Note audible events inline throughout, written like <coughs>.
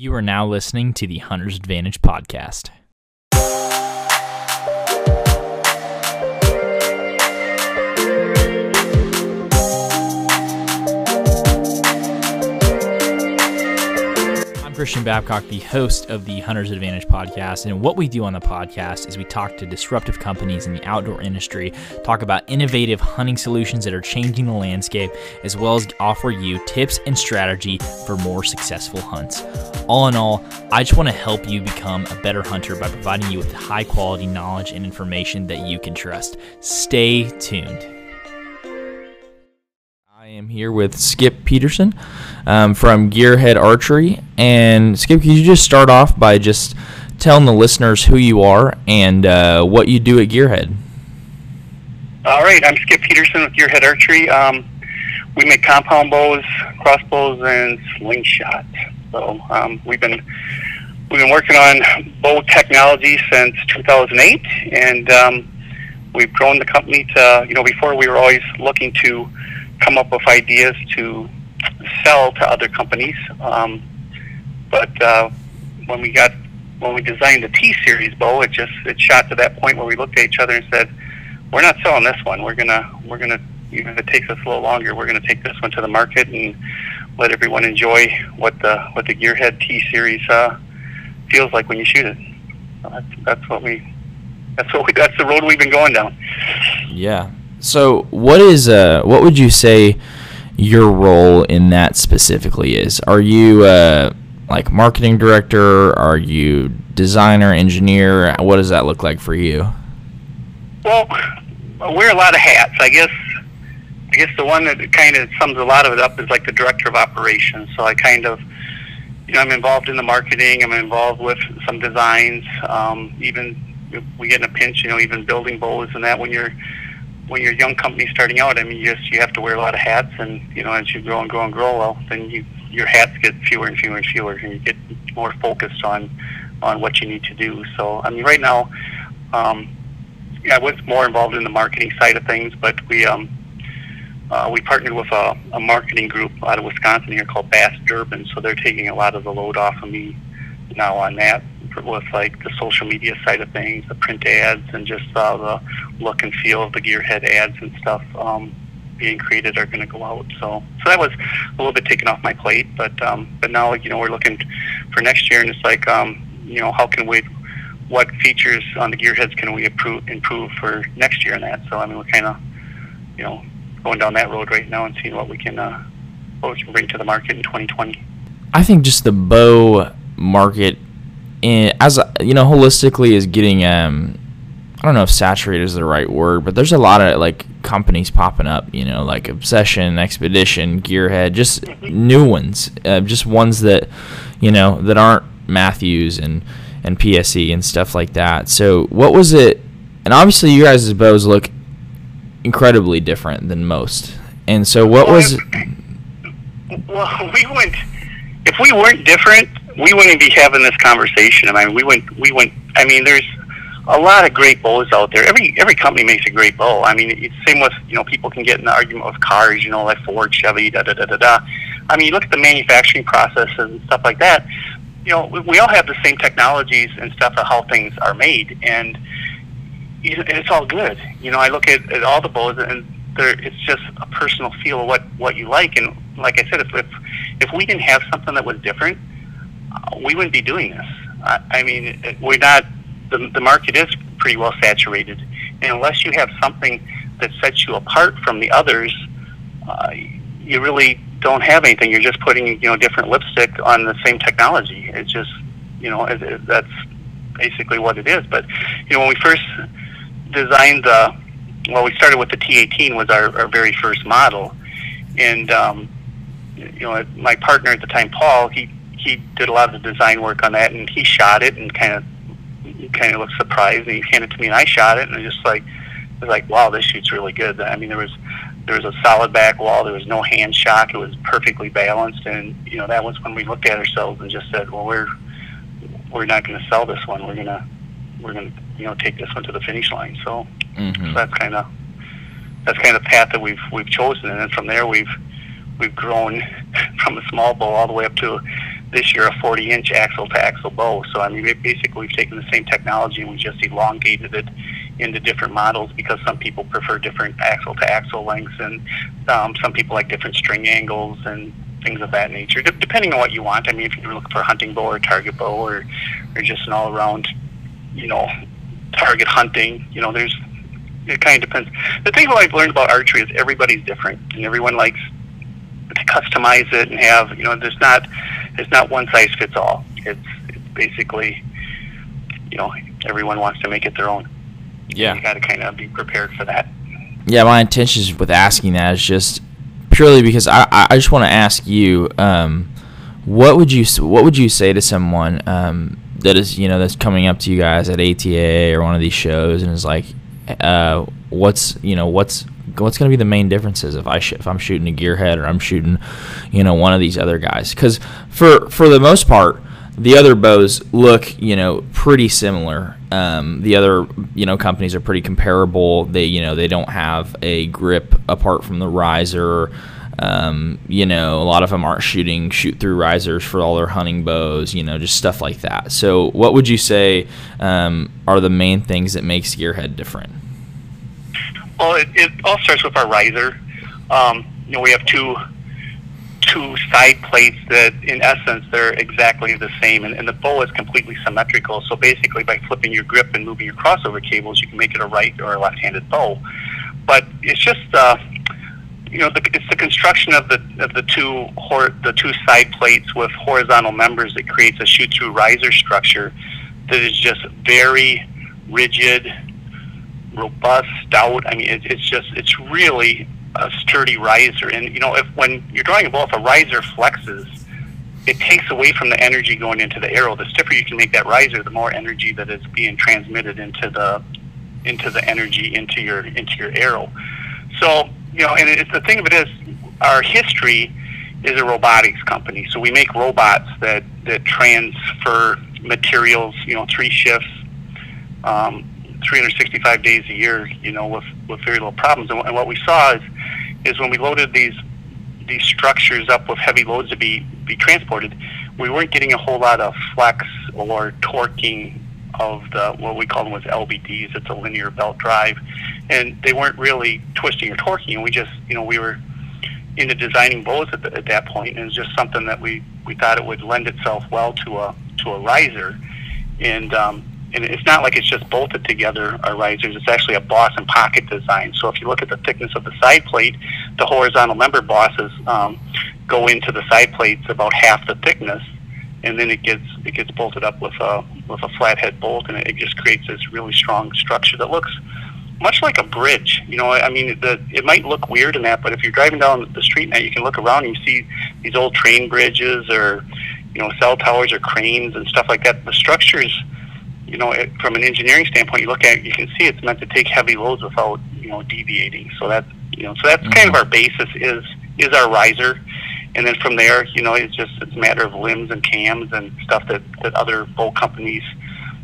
You are now listening to the Hunter's Advantage podcast. Christian Babcock, the host of the Hunter's Advantage podcast. And what we do on the podcast is we talk to disruptive companies in the outdoor industry, talk about innovative hunting solutions that are changing the landscape, as well as offer you tips and strategy for more successful hunts. All in all, I just want to help you become a better hunter by providing you with high quality knowledge and information that you can trust. Stay tuned. I am here with Skip Peterson um, from Gearhead Archery. And Skip, could you just start off by just telling the listeners who you are and uh, what you do at Gearhead? All right, I'm Skip Peterson with Gearhead Archery. Um, we make compound bows, crossbows, and slingshots. So um, we've been we've been working on bow technology since 2008, and um, we've grown the company to you know before we were always looking to come up with ideas to sell to other companies, um, but uh, when we got when we designed the T series bow, it just it shot to that point where we looked at each other and said, "We're not selling this one. We're gonna we're gonna even if it takes us a little longer, we're gonna take this one to the market and." let everyone enjoy what the what the Gearhead T series uh, feels like when you shoot it. So that's that's what we that's what we that's the road we've been going down. Yeah. So what is uh what would you say your role in that specifically is? Are you uh like marketing director? Are you designer, engineer? What does that look like for you? Well, I wear a lot of hats. I guess I guess the one that kind of sums a lot of it up is like the director of operations. So I kind of, you know, I'm involved in the marketing. I'm involved with some designs. Um, even we get in a pinch, you know, even building bowls and that. When you're when you're a young company starting out, I mean, you just you have to wear a lot of hats, and you know, as you grow and grow and grow, well, then you your hats get fewer and fewer and fewer, and you get more focused on on what you need to do. So I mean, right now. Um, yeah, I was more involved in the marketing side of things, but we um, uh, we partnered with a, a marketing group out of Wisconsin here called Bast Durbin, so they're taking a lot of the load off of me now on that with like the social media side of things, the print ads, and just uh, the look and feel of the gearhead ads and stuff um, being created are going to go out. So, so that was a little bit taken off my plate, but um, but now you know we're looking for next year, and it's like um, you know how can we what features on the gearheads can we improve improve for next year and that. So I mean we're kind of you know going down that road right now and seeing what we can uh, what we can bring to the market in 2020. I think just the bow market, in, as you know, holistically is getting. Um, I don't know if saturated is the right word, but there's a lot of like companies popping up. You know, like Obsession, Expedition, Gearhead, just new ones, uh, just ones that you know that aren't Mathews and and PSE and stuff like that. So what was it? And obviously, you guys' bows look incredibly different than most. And so, what well, was? Well, we went. If we weren't different, we wouldn't be having this conversation. I mean, we went. We went. I mean, there's a lot of great bows out there. Every every company makes a great bow. I mean, it's same with you know people can get in an argument with cars. You know, like Ford, Chevy, da da da da da. I mean, you look at the manufacturing processes and stuff like that. You know, we, we all have the same technologies and stuff of how things are made, and it's all good. You know, I look at, at all the bows and it's just a personal feel of what, what you like. And like I said, if, if, if we didn't have something that was different, we wouldn't be doing this. I, I mean, we're not, the, the market is pretty well saturated. And unless you have something that sets you apart from the others, uh, you really don't have anything. You're just putting, you know, different lipstick on the same technology. It's just, you know, it, it, that's basically what it is. But, you know, when we first designed the well, we started with the T18 was our, our very first model, and um, you know my partner at the time, Paul, he he did a lot of the design work on that, and he shot it and kind of kind of looked surprised, and he handed it to me, and I shot it, and it just like was like, wow, this shoots really good. I mean, there was there was a solid back wall, there was no hand shock, it was perfectly balanced, and you know that was when we looked at ourselves and just said, well, we're we're not going to sell this one. We're gonna we're gonna you know take this one to the finish line. So, mm-hmm. so that's kind of that's kind of the path that we've we've chosen, and then from there we've we've grown <laughs> from a small bow all the way up to this year a 40 inch axle to axle bow. So I mean, basically we've taken the same technology and we just elongated it into different models because some people prefer different axle to axle lengths and um, some people like different string angles and things of that nature, D- depending on what you want. I mean, if you're looking for a hunting bow or target bow or, or just an all around, you know, target hunting, you know, there's, it kind of depends. The thing I've learned about archery is everybody's different and everyone likes to customize it and have, you know, there's not, there's not one size fits all. It's, it's basically, you know, everyone wants to make it their own. Yeah. You got to kind of be prepared for that. Yeah, my intentions with asking that is just purely because I, I just want to ask you, um, what would you what would you say to someone um, that is you know that's coming up to you guys at ATA or one of these shows and is like, uh, what's you know what's what's going to be the main differences if I sh- if I'm shooting a gearhead or I'm shooting, you know, one of these other guys? Because for for the most part, the other bows look you know pretty similar. Um, the other you know companies are pretty comparable. They you know they don't have a grip apart from the riser. Um, you know, a lot of them aren't shooting shoot through risers for all their hunting bows. You know, just stuff like that. So, what would you say um, are the main things that makes Gearhead different? Well, it, it all starts with our riser. Um, you know, we have two two side plates that, in essence, they're exactly the same, and, and the bow is completely symmetrical. So basically, by flipping your grip and moving your crossover cables, you can make it a right or a left-handed bow. But it's just, uh, you know, the, it's the construction of the of the two hor- the two side plates with horizontal members that creates a shoot-through riser structure that is just very rigid, robust, stout. I mean, it, it's just it's really a sturdy riser. And you know, if when you're drawing a bow, if a riser flexes, it takes away from the energy going into the arrow. The stiffer you can make that riser, the more energy that is being transmitted into the into the energy into your into your arrow. So you know, and it's the thing of it is, our history is a robotics company. So we make robots that that transfer materials. You know, three shifts. Um, 365 days a year, you know, with, with very little problems. And, and what we saw is is when we loaded these these structures up with heavy loads to be be transported, we weren't getting a whole lot of flex or torquing of the what we call them was LBDs. It's a linear belt drive, and they weren't really twisting or torquing. And we just you know we were into designing bows at, the, at that point, and it was just something that we we thought it would lend itself well to a to a riser, and um, and it's not like it's just bolted together our risers. It's actually a boss and pocket design. So if you look at the thickness of the side plate, the horizontal member bosses um, go into the side plates about half the thickness, and then it gets it gets bolted up with a with a flathead bolt, and it, it just creates this really strong structure that looks much like a bridge. You know, I mean, the, it might look weird in that, but if you're driving down the street now, you can look around and you see these old train bridges or you know cell towers or cranes and stuff like that. The structures you know, it, from an engineering standpoint, you look at it, you can see it's meant to take heavy loads without, you know, deviating. So that, you know, so that's mm-hmm. kind of our basis is is our riser, and then from there, you know, it's just it's a matter of limbs and cams and stuff that that other boat companies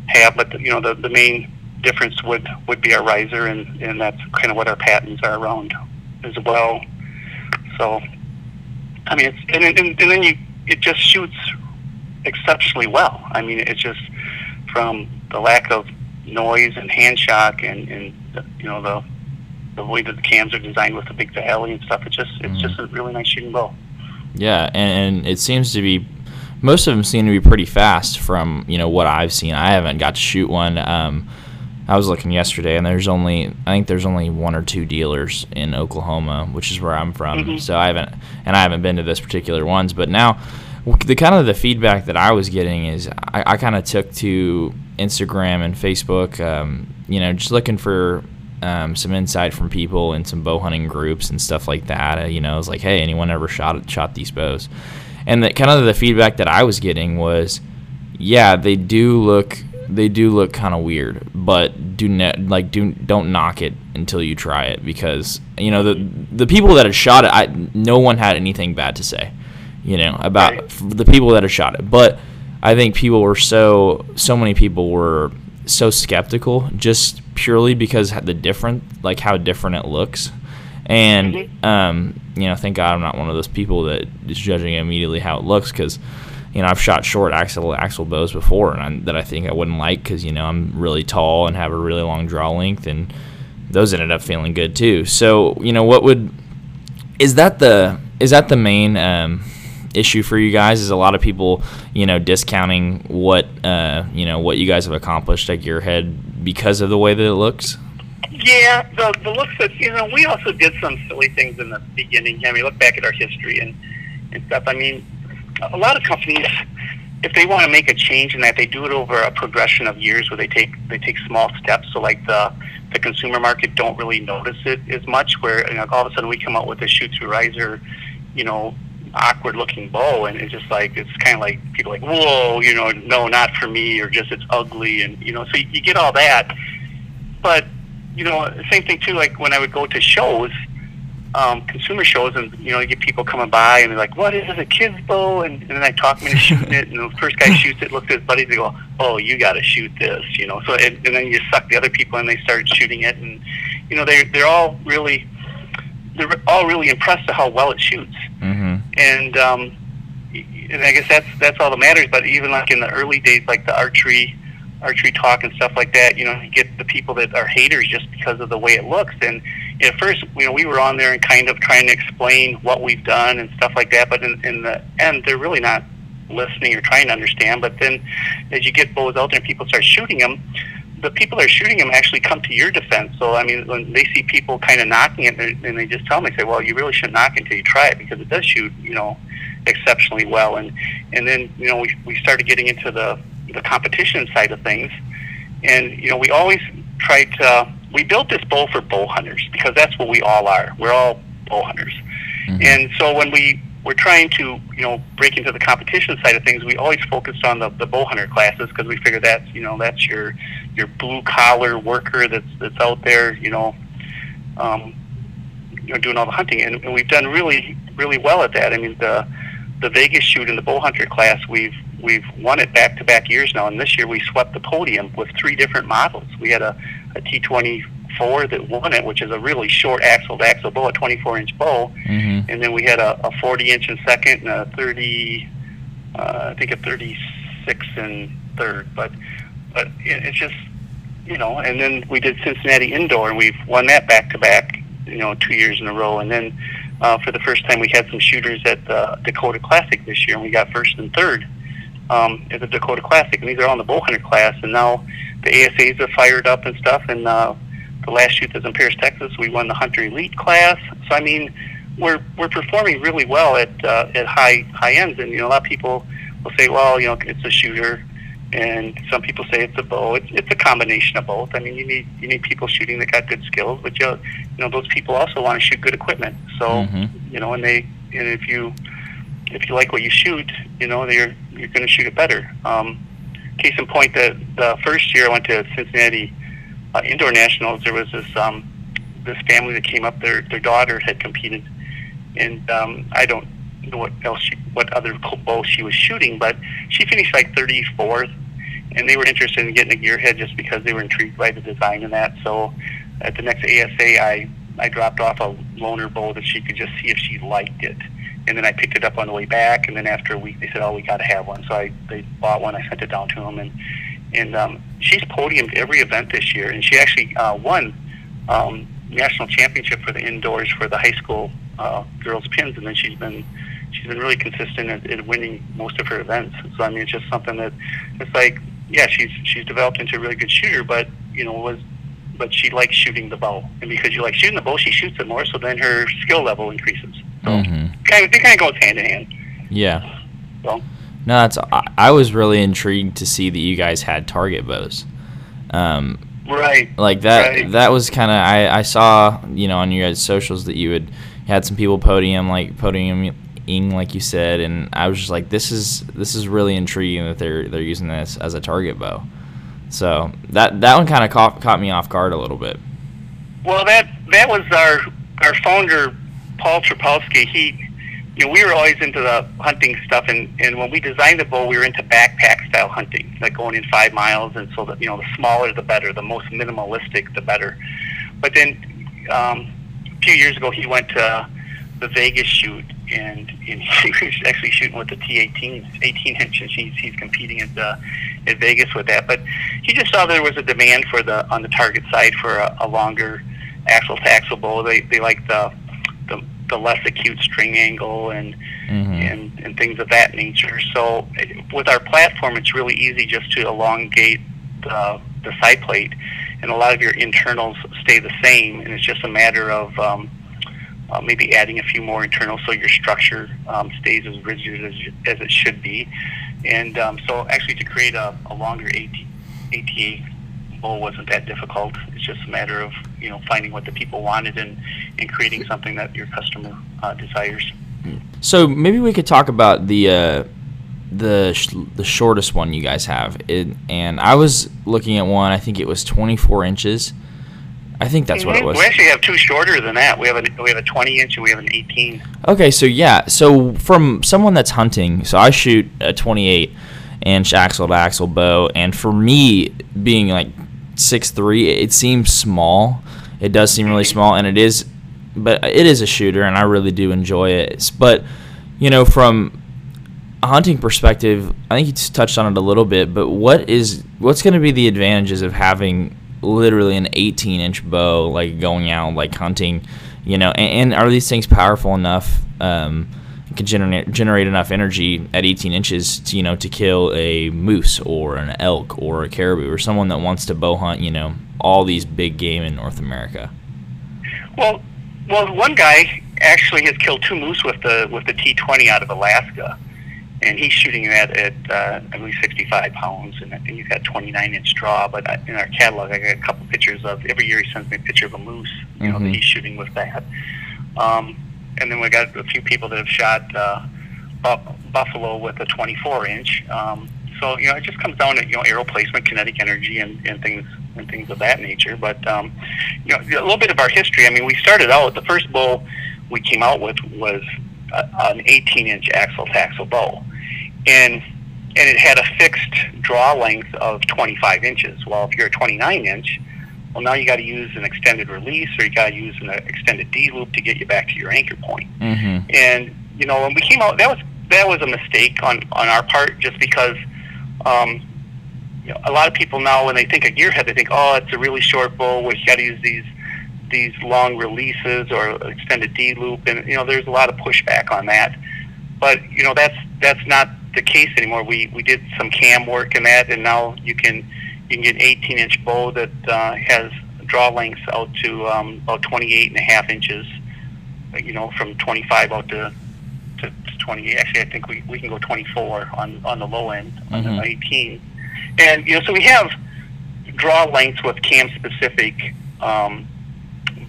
have. But the, you know, the the main difference would would be our riser, and and that's kind of what our patents are around as well. So, I mean, it's and and, and then you it just shoots exceptionally well. I mean, it's just from the lack of noise and hand shock and, and the, you know the the way that the cams are designed with the big valley and stuff. It's just it's mm. just a really nice shooting bow. Yeah, and, and it seems to be most of them seem to be pretty fast from you know what I've seen. I haven't got to shoot one. Um, I was looking yesterday, and there's only I think there's only one or two dealers in Oklahoma, which is where I'm from. Mm-hmm. So I haven't and I haven't been to this particular ones, but now the kind of the feedback that I was getting is I, I kind of took to Instagram and Facebook, um, you know, just looking for um, some insight from people in some bow hunting groups and stuff like that. Uh, you know, I was like, hey, anyone ever shot shot these bows? And the kind of the feedback that I was getting was, yeah, they do look they do look kind of weird, but do ne- like do don't knock it until you try it because you know the the people that had shot it, I no one had anything bad to say you know, about the people that have shot it. But I think people were so so many people were so skeptical just purely because the different like how different it looks. And mm-hmm. um, you know, thank God I'm not one of those people that is judging immediately how it looks because you know I've shot short axle axle bows before, and I, that I think I wouldn't like because you know I'm really tall and have a really long draw length, and those ended up feeling good too. So you know what would is that the is that the main um, issue for you guys? Is a lot of people you know discounting what uh, you know what you guys have accomplished at Gearhead because of the way that it looks? Yeah, the the looks that you know we also did some silly things in the beginning. I mean, look back at our history and and stuff. I mean, a lot of companies, if they want to make a change in that, they do it over a progression of years where they take they take small steps. So like the the consumer market don't really notice it as much. Where you know, all of a sudden we come out with a shoot through riser, you know, awkward looking bow, and it's just like it's kind of like people like whoa, you know, no, not for me, or just it's ugly, and you know, so you, you get all that. But you know, same thing too. Like when I would go to shows, um, consumer shows, and you know, you get people coming by and they're like, "What is this? A kid's bow?" And, and then I talk them into <laughs> shooting it, and the first guy shoots it, looks at his buddies, they go, "Oh, you got to shoot this," you know. So and, and then you suck the other people, and they start shooting it, and you know, they they're all really they're all really impressed at how well it shoots, Mm-hmm. and um, and I guess that's that's all that matters. But even like in the early days, like the archery archery talk and stuff like that, you know, you get the people that are haters just because of the way it looks. And at first, you know, we were on there and kind of trying to explain what we've done and stuff like that. But in, in the end, they're really not listening or trying to understand. But then, as you get bows out there and people start shooting them, the people that are shooting them actually come to your defense. So I mean, when they see people kind of knocking it, and they just tell them, they say, "Well, you really shouldn't knock until you try it because it does shoot, you know, exceptionally well." And and then you know we we started getting into the the competition side of things, and you know we always tried to. We built this bow for bow hunters because that's what we all are. We're all bow hunters, Mhm. and so when we were trying to you know break into the competition side of things, we always focused on the, the bow hunter classes because we figured that's you know that's your your blue collar worker that's that's out there you know um, you know doing all the hunting and, and we've done really really well at that. I mean the the Vegas shoot in the bow hunter class we've we've won it back to back years now and this year we swept the podium with three different models. We had a, a T twenty four that won it, which is a really short axle to axle bow, a twenty four inch bow Mm-hmm. and then we had a, a 40 inch in second and a 30, uh, I think a 36 in third. But but it, it's just you know, and then we did Cincinnati indoor, and we've won that back to back, you know, two years in a row. And then uh, for the first time, we had some shooters at the Dakota Classic this year, and we got first and third um, at the Dakota Classic. And these are all in the bow hunter class. And now the ASAs are fired up and stuff. And uh, the last shoot that's in Paris, Texas, we won the Hunter Elite class. So I mean, we're we're performing really well at uh, at high high ends. And you know, a lot of people will say, well, you know, it's a shooter. And some people say it's a bow. It's, it's a combination of both. I mean, you need you need people shooting that got good skills, but you you know those people also want to shoot good equipment. So Mhm. you know, and they and if you if you like what you shoot, you know, you're you're going to shoot it better. Um, case in point, the the first year I went to Cincinnati uh, Indoor Nationals, there was this um, this family that came up. Their their daughter had competed, and um, I don't know what else she, what other bow she was shooting, but she finished like 34th, and they were interested in getting a gearhead just because they were intrigued by the design and that. So at the next ASA, I I dropped off a loaner bow that she could just see if she liked it. And then I picked it up on the way back, and then after a week, they said, "Oh, we got to have one." So I they bought one. I sent it down to them, and and um, she's podiumed every event this year, and she actually uh, won um, national championship for the indoors for the high school uh, girls pins, and then she's been she's been really consistent in, at winning most of her events. So I mean, it's just something that it's like, yeah, she's she's developed into a really good shooter, but you know was but she likes shooting the bow, and because you like shooting the bow, she shoots it more. So then her skill level increases. So Mm-hmm. kind of, it kind of goes hand in hand. Yeah. So No, that's. I, I was really intrigued to see that you guys had target bows. Um, right, like that. Right. That was kind of. I, I saw you know on your guys' socials that you had had some people podium like podiuming like you said, and I was just like, this is this is really intriguing that they're they're using this as a target bow. So that that one kind of caught caught me off guard a little bit. Well, that that was our our founder, Paul Trapowski. He, you know, we were always into the hunting stuff, and and when we designed the bow, we were into backpack style hunting, like going in five miles, and so that you know, the smaller the better, the most minimalistic the better. But then um, a few years ago, he went to the Vegas shoot, and, and <laughs> he was actually shooting with the T18, 18 inch, and he's, he's competing at uh, at Vegas with that. But he just saw there was a demand for the on the target side for a, a longer axle to axle bow. They they like the the, the less acute string angle and mm-hmm. and and things of that nature. So with our platform, it's really easy just to elongate the the side plate, and a lot of your internals stay the same, and it's just a matter of um, uh, maybe adding a few more internals so your structure um, stays as rigid as, as it should be. And um, so actually to create a, a longer AT, ATA wasn't that difficult. It's just a matter of you know finding what the people wanted and, and creating something that your customer uh, desires. So maybe we could talk about the uh, the sh- the shortest one you guys have. It, and I was looking at one. I think it was 24 inches. I think that's mm-hmm. what it was. We actually have two shorter than that. We have a we have a 20 inch and we have an 18. Okay, so yeah, so from someone that's hunting, so I shoot a 28 inch axle to axle bow, and for me being like six three, it seems small. It does seem really small, and it is, but it is a shooter, and I really do enjoy it. But you know, from a hunting perspective, I think you touched on it a little bit. But what is what's going to be the advantages of having literally an 18 inch bow, like going out like hunting, you know, and, and are these things powerful enough? Um, can generate generate enough energy at 18 inches to you know to kill a moose or an elk or a caribou or someone that wants to bow hunt you know all these big game in North America. Well, well, one guy actually has killed two moose with the with the T20 out of Alaska and he's shooting that at uh, I believe 65 pounds, and, and he's got 29 inch draw. But in our catalog, I got a couple pictures of every year he sends me a picture of a moose, you know, mm-hmm. that he's shooting with that. Um, and then we got a few people that have shot uh, bu- buffalo with a 24 inch. Um, so you know, it just comes down to you know arrow placement, kinetic energy, and, and things and things of that nature. But um, you know, a little bit of our history. I mean, we started out the first bow we came out with was an 18 inch axle to axle bow, and and it had a fixed draw length of 25 inches. Well, if you're a 29 inch, well now you got to use an extended release or you got to use an extended D loop to get you back to your anchor point. Mm-hmm. And you know when we came out, that was that was a mistake on on our part, just because. Um, you know, a lot of people now, when they think of gearhead, they think, "Oh, it's a really short bow. We got to use these these long releases or extended D loop, and you know there's a lot of pushback on that. But you know that's that's not the case anymore. We we did some cam work in that, and now you can you can get an 18 inch bow that uh, has draw lengths out to um, about 28 and a half inches. You know, from 25 out to to 28. Actually, I think we, we can go 24 on on the low end mm-hmm. the 18. And you know, so we have draw lengths with cam specific um,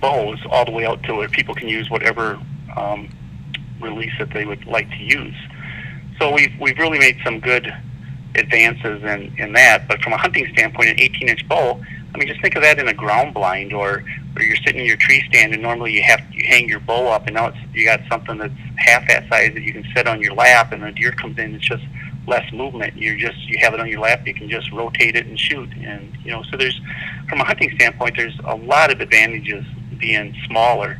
bows all the way out to where people can use whatever um, release that they would like to use. So we've, we've really made some good advances in, in that. But from a hunting standpoint, an 18 inch bow, I mean, just think of that in a ground blind or, or you're sitting in your tree stand and normally you have you hang your bow up and now it's, you got something that's half that size that you can sit on your lap and the deer comes in, it's just less movement. You're just, you have it on your lap, you can just rotate it and shoot. And, you know, so there's, from a hunting standpoint, there's a lot of advantages being smaller.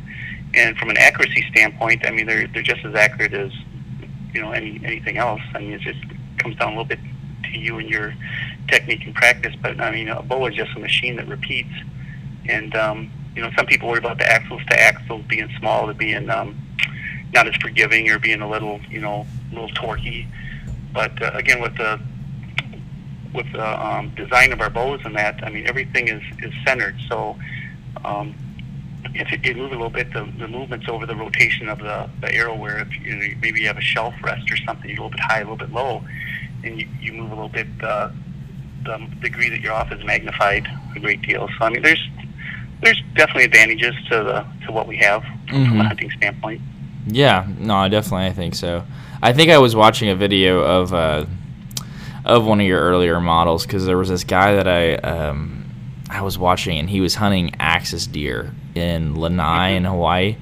And from an accuracy standpoint, I mean, they're they're just as accurate as you know any anything else. I mean, it just comes down a little bit to you and your technique and practice. But I mean, a bow is just a machine that repeats. And um, you know, some people worry about the axles to axles being small, to being um, not as forgiving or being a little you know a little torquey. But uh, again, with the with the um, design of our bows and that, I mean, everything is is centered. So um, if it, did move a little bit, the, the movement's over the rotation of the, the arrow where if you know, maybe you have a shelf rest or something, you're a little bit high, a little bit low, and you, you move a little bit, uh, the degree that you're off is magnified a great deal. So I mean, there's there's definitely advantages to the to what we have from, mm-hmm. from a hunting standpoint. Yeah, no, definitely, I think so. I think I was watching a video of uh, of one of your earlier models because there was this guy that I um, I was watching and he was hunting axis deer in Lanai in Hawaii,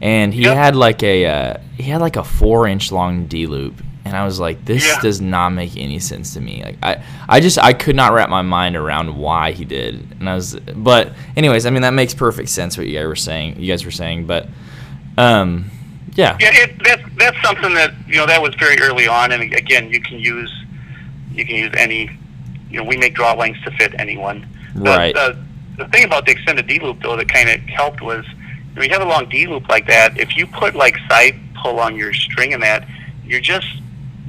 and he yep. had like a uh, he had like a four inch long D loop, and I was like, this yeah. does not make any sense to me. Like I I just I could not wrap my mind around why he did, and I was but anyways, I mean that makes perfect sense what you guys were saying. You guys were saying, but um, Yeah. Yeah, it, that's that's something that you know that was very early on, and again, you can use you can use any. You know, we make draw lengths to fit anyone. Right. The, the, the thing about the extended D loop though that kind of helped was when you have a long D loop like that. If you put like side pull on your string in that, you're just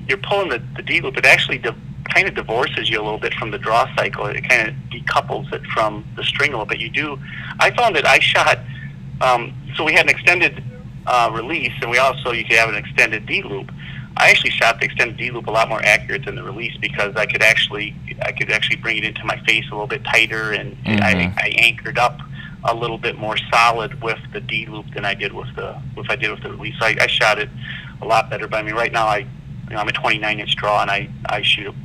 you're pulling the, the D loop. It actually di- kind of divorces you a little bit from the draw cycle. It kind of decouples it from the string a little bit. You do. I found that I shot. Um, so we had an extended uh, release, and we also you could have an extended D loop. I actually shot the extended D loop a lot more accurate than the release because I could actually I could actually bring it into my face a little bit tighter, and, Mhm. I, I anchored up a little bit more solid with the D loop than I did with the with I did with the release. I, I shot it a lot better. But I mean, right now I you know, I'm a 29 inch draw, and I I shoot a,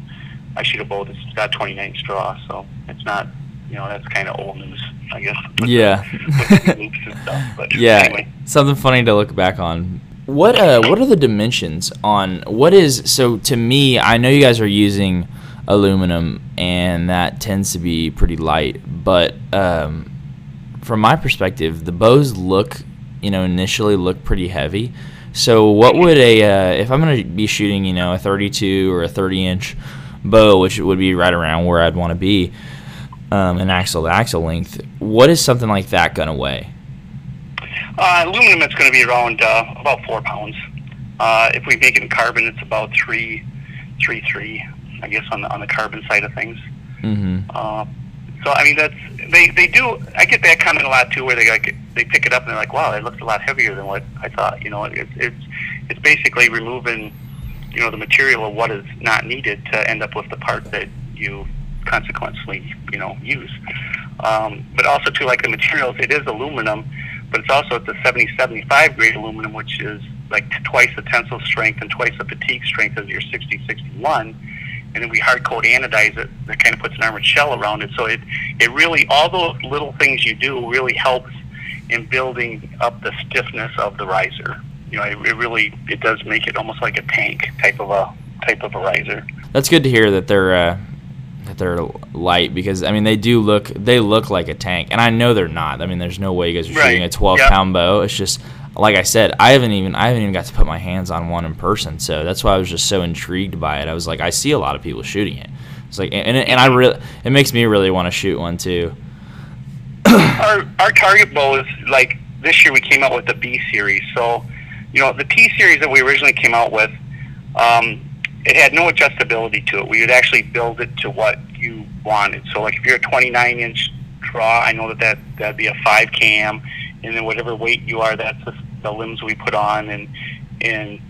I shoot a bow that's got 29 inch draw, so it's not you know that's kind of old news, I guess. Yeah. <laughs> with the <laughs> loops and stuff. But <laughs> Yeah, anyway. something funny to look back on. What uh, what are the dimensions on what is so to me? I know you guys are using aluminum, and that tends to be pretty light. But um, from my perspective, the bows look, you know, initially look pretty heavy. So what would a uh, if I'm going to be shooting, you know, a 32 or a 30 inch bow, which would be right around where I'd want to be, um, an axle to axle length. What is something like that going to weigh? Uh, aluminum, it's going to be around uh, about four pounds. Uh, if we make it in carbon, it's about three, three, three. I guess on the on the carbon side of things. Mm-hmm. So I mean, that's they they do. I get that comment a lot too, where they like they pick it up and they're like, "Wow, it looks a lot heavier than what I thought." You know, it's it's it's basically removing, you know, the material of what is not needed to end up with the part that you consequently, you know, use. Um, but also too, like the materials, it is aluminum, but it's also it's a 70-75 grade aluminum, which is like twice the tensile strength and twice the fatigue strength of your 60-61 and then we hard coat anodize it. That kind of puts an armored shell around it. So it it really all those little things you do really helps in building up the stiffness of the riser. You know, it, it really it does make it almost like a tank type of a type of a riser. That's good to hear that they're uh, that they're light because I mean they do look they look like a tank and I know they're not. I mean there's no way you guys are Right. shooting a 12 Yep. pound bow. It's just like I said, I haven't even I haven't even got to put my hands on one in person. So that's why I was just so intrigued by it. I was like I see a lot of people shooting it. It's like and and I really it makes me really want to shoot one too. <coughs> our our target bow is like this year we came out with the B series. So, you know, the T series that we originally came out with, um, it had no adjustability to it. We would actually build it to what you wanted. So, like if you're a 29 inch draw, I know that, that that'd be a five cam, and then whatever weight you are, that's the, the limbs we put on, and and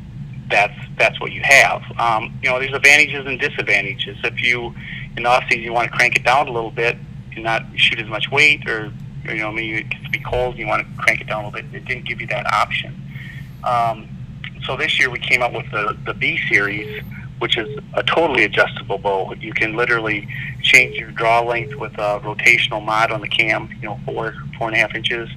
that's that's what you have. Um, you know, there's advantages and disadvantages. If you in the off season you want to crank it down a little bit and not shoot as much weight, or, you know maybe it gets to be cold and you want to crank it down a little bit, it didn't give you that option. Um, so this year we came up with the the B series, which is a totally adjustable bow. You can literally change your draw length with a rotational mod on the cam, you know, four four and a half inches.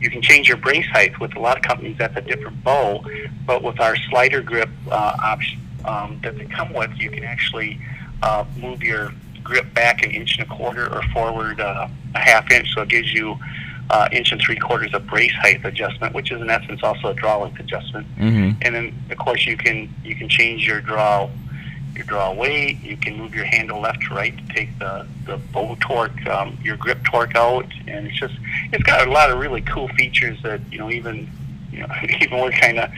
You can change your brace height. With a lot of companies, that's a different bow, but with our slider grip uh, option um, that they come with, you can actually uh, move your grip back an inch and a quarter or forward uh, a half inch. So it gives you uh, inch and three quarters of brace height adjustment, which is in essence also a draw length adjustment. Mm-hmm. And then of course you can you can change your draw your draw weight. You can move your handle left to right to take the the bow torque, um, your grip torque out, and it's just it's got a lot of really cool features that you know even you know <laughs> even we're kind of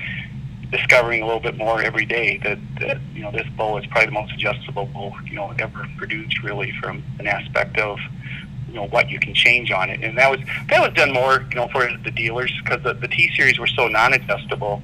discovering a little bit more every day that, that you know this bow is probably the most adjustable bow you know ever produced really from an aspect of you know what you can change on it and that was that was done more you know for the dealers because the, the T series were so non-adjustable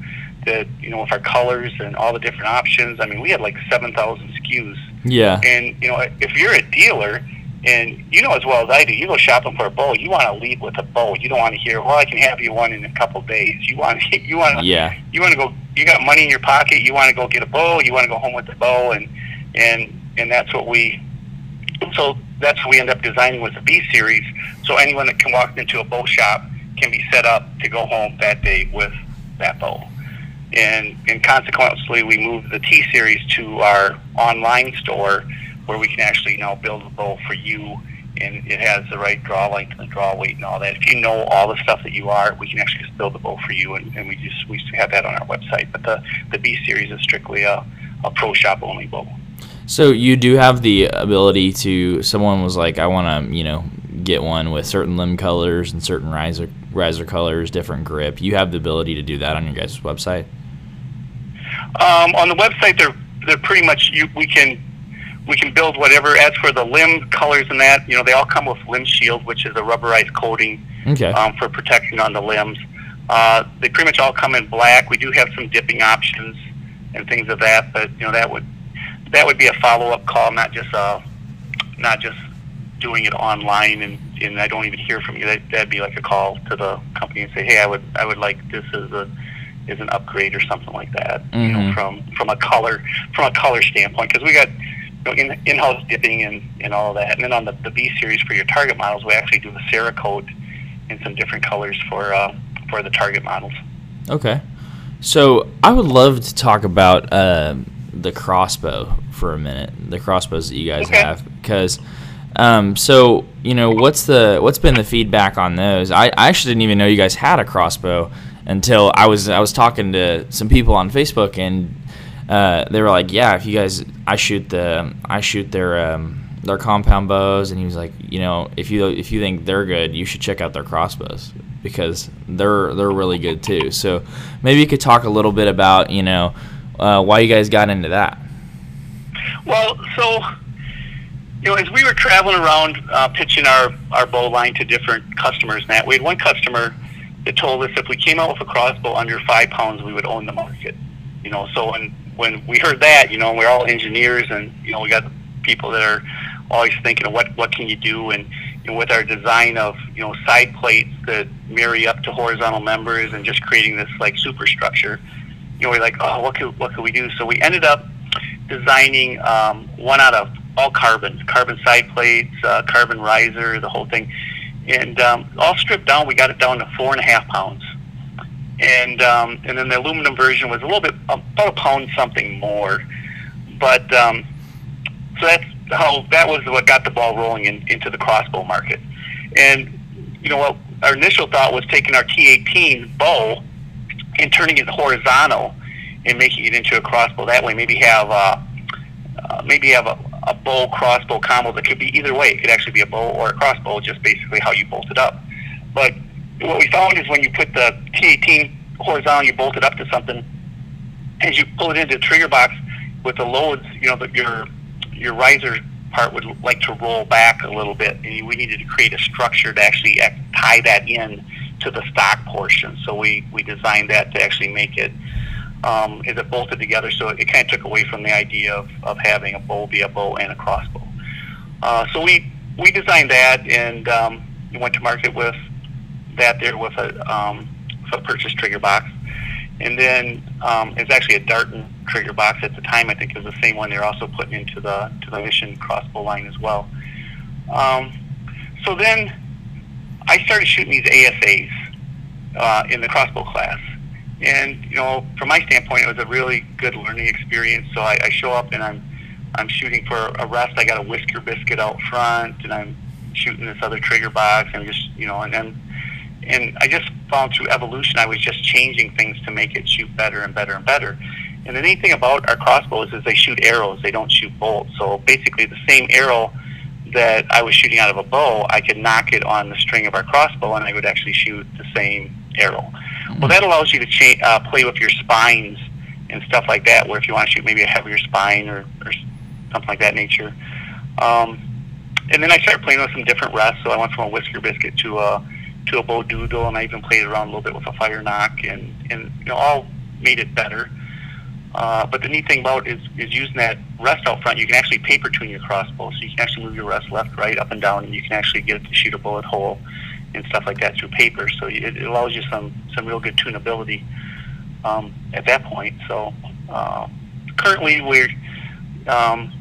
that you know with our colors and all the different options I mean we had like 7,000 SKUs Yeah. and you know, if you're a dealer, and you know as well as I do, you go shopping for a bow. You want to leave with a bow. You don't want to hear, "Well, I can have you one in a couple days." You want, <laughs> you want, to Yeah. you want to go. You got money in your pocket. You want to go get a bow. You want to go home with the bow, and and and that's what we. So that's what we end up designing with the B series. So anyone that can walk into a bow shop can be set up to go home that day with that bow and and consequently we moved the T series to our online store where we can actually now build a bow for you and it has the right draw length and draw weight and all that. If you know all the stuff that you are, we can actually just build the bow for you, and, and we just we have that on our website. But the the B series is strictly a, a pro shop only bow. So you do have the ability to. Someone was like, I want to, you know, get one with certain limb colors and certain riser riser colors, different grip. You have the ability to do that on your guys' website. Um, on the website, they're they're pretty much you. We can we can build whatever. As for the limb colors and that, you know, they all come with limb shield, which is a rubberized coating Okay. um, for protection on the limbs. Uh, they pretty much all come in black. We do have some dipping options and things of that, but you know that would that would be a follow up call, not just uh, not just doing it online and, and I don't even hear from you. That, that'd be like a call to the company and say, hey, I would I would like this as a as an upgrade or something like that. You know, Mhm. from from a color from a color standpoint, because we got you know, in in house dipping and and all that. And then on the the B series for your target models, we actually do a Cerakote in some different colors for uh, for the target models. Okay. So I would love to talk about um, the crossbow for a minute. The crossbows that you guys Okay. have, because um, so you know what's the what's been the feedback on those? I, I actually didn't even know you guys had a crossbow until I was I was talking to some people on Facebook and uh, they were like, yeah, if you guys, I shoot the I shoot their um, their compound bows, and he was like, you know, if you if you think they're good, you should check out their crossbows because they're they're really good too. So maybe you could talk a little bit about you know uh, why you guys got into that. Well, so you know, as we were traveling around uh, pitching our our bow line to different customers, that we had one customer that told us if we came out with a crossbow under five pounds, we would own the market. You know, so when when we heard that, you know, we're all engineers, and you know, we got people that are always thinking what what can you do, and you know, with our design of you know side plates that marry up to horizontal members, and just creating this like superstructure, you know, we're like, oh, what could what could we do? So we ended up designing um, one out of all carbon, carbon side plates, uh, carbon riser, the whole thing, and um, all stripped down. We got it down to four and a half pounds, and um, and then the aluminum version was a little bit about a pound something more, but um, so that's how that was what got the ball rolling in, into the crossbow market, and you know what our initial thought was taking our T18 bow and turning it horizontal and making it into a crossbow. That way, maybe have uh, uh, maybe have a, a bow crossbow combo that could be either way. It could actually be a bow or a crossbow, just basically how you bolt it up. But what we found is when you put the T18 horizontal, you bolt it up to something, as you pull it into the trigger box with the loads, you know, the, your your riser part would like to roll back a little bit, and we needed to create a structure to actually tie that in to the stock portion. So we we designed that to actually make it um, is it bolted together, so it, kind of took away from the idea of, of having a bow be a bow and a crossbow. Uh, so we we designed that and um, we went to market with that there with a, um, with a purchase trigger box, and then um, it's actually a Darton trigger box at the time. I think it was the same one they're also putting into the to the Mission crossbow line as well. Um, so then I started shooting these ASAs uh, in the crossbow class. And you know, from my standpoint, it was a really good learning experience. So I, I show up and I'm I'm shooting for a rest. I got a whisker biscuit out front, and I'm shooting this other trigger box, and just you know, and then and I just found through evolution, I was just changing things to make it shoot better and better and better. And the neat thing about our crossbows is they shoot arrows; they don't shoot bolts. So basically, the same arrow that I was shooting out of a bow, I could nock it on the string of our crossbow, and I would actually shoot the same arrow. Well, that allows you to cha- uh, play with your spines and stuff like that. Where if you want to shoot maybe a heavier spine or, or something like that nature. Um, and then I started playing with some different rests. So I went from a whisker biscuit to a to a Bodoodle, and I even played around a little bit with a Firenock, and and you know all made it better. Uh, but the neat thing about is, is using that rest out front, you can actually paper tune your crossbow. So you can actually move your rest left, right, up and down, and you can actually get it to shoot a bullet hole and stuff like that through paper. So it, allows you some, some real good tunability um, at that point. So uh, currently we're, um,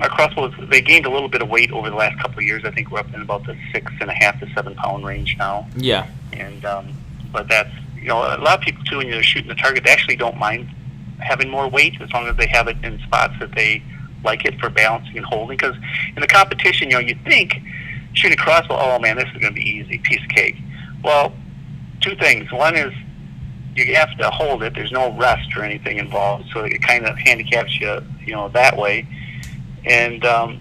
our crossbows, they gained a little bit of weight over the last couple of years. I think we're up in about the six and a half to seven pound range now. Yeah. And um, but that's you know a lot of people too when you're shooting the target they actually don't mind having more weight as long as they have it in spots that they like it for balancing and holding. Because in the competition, you know, you think shooting a crossbow, oh man, this is going to be easy, piece of cake. Well, two things. One is you have to hold it. There's no rest or anything involved, so it kind of handicaps you, you know, that way. And um,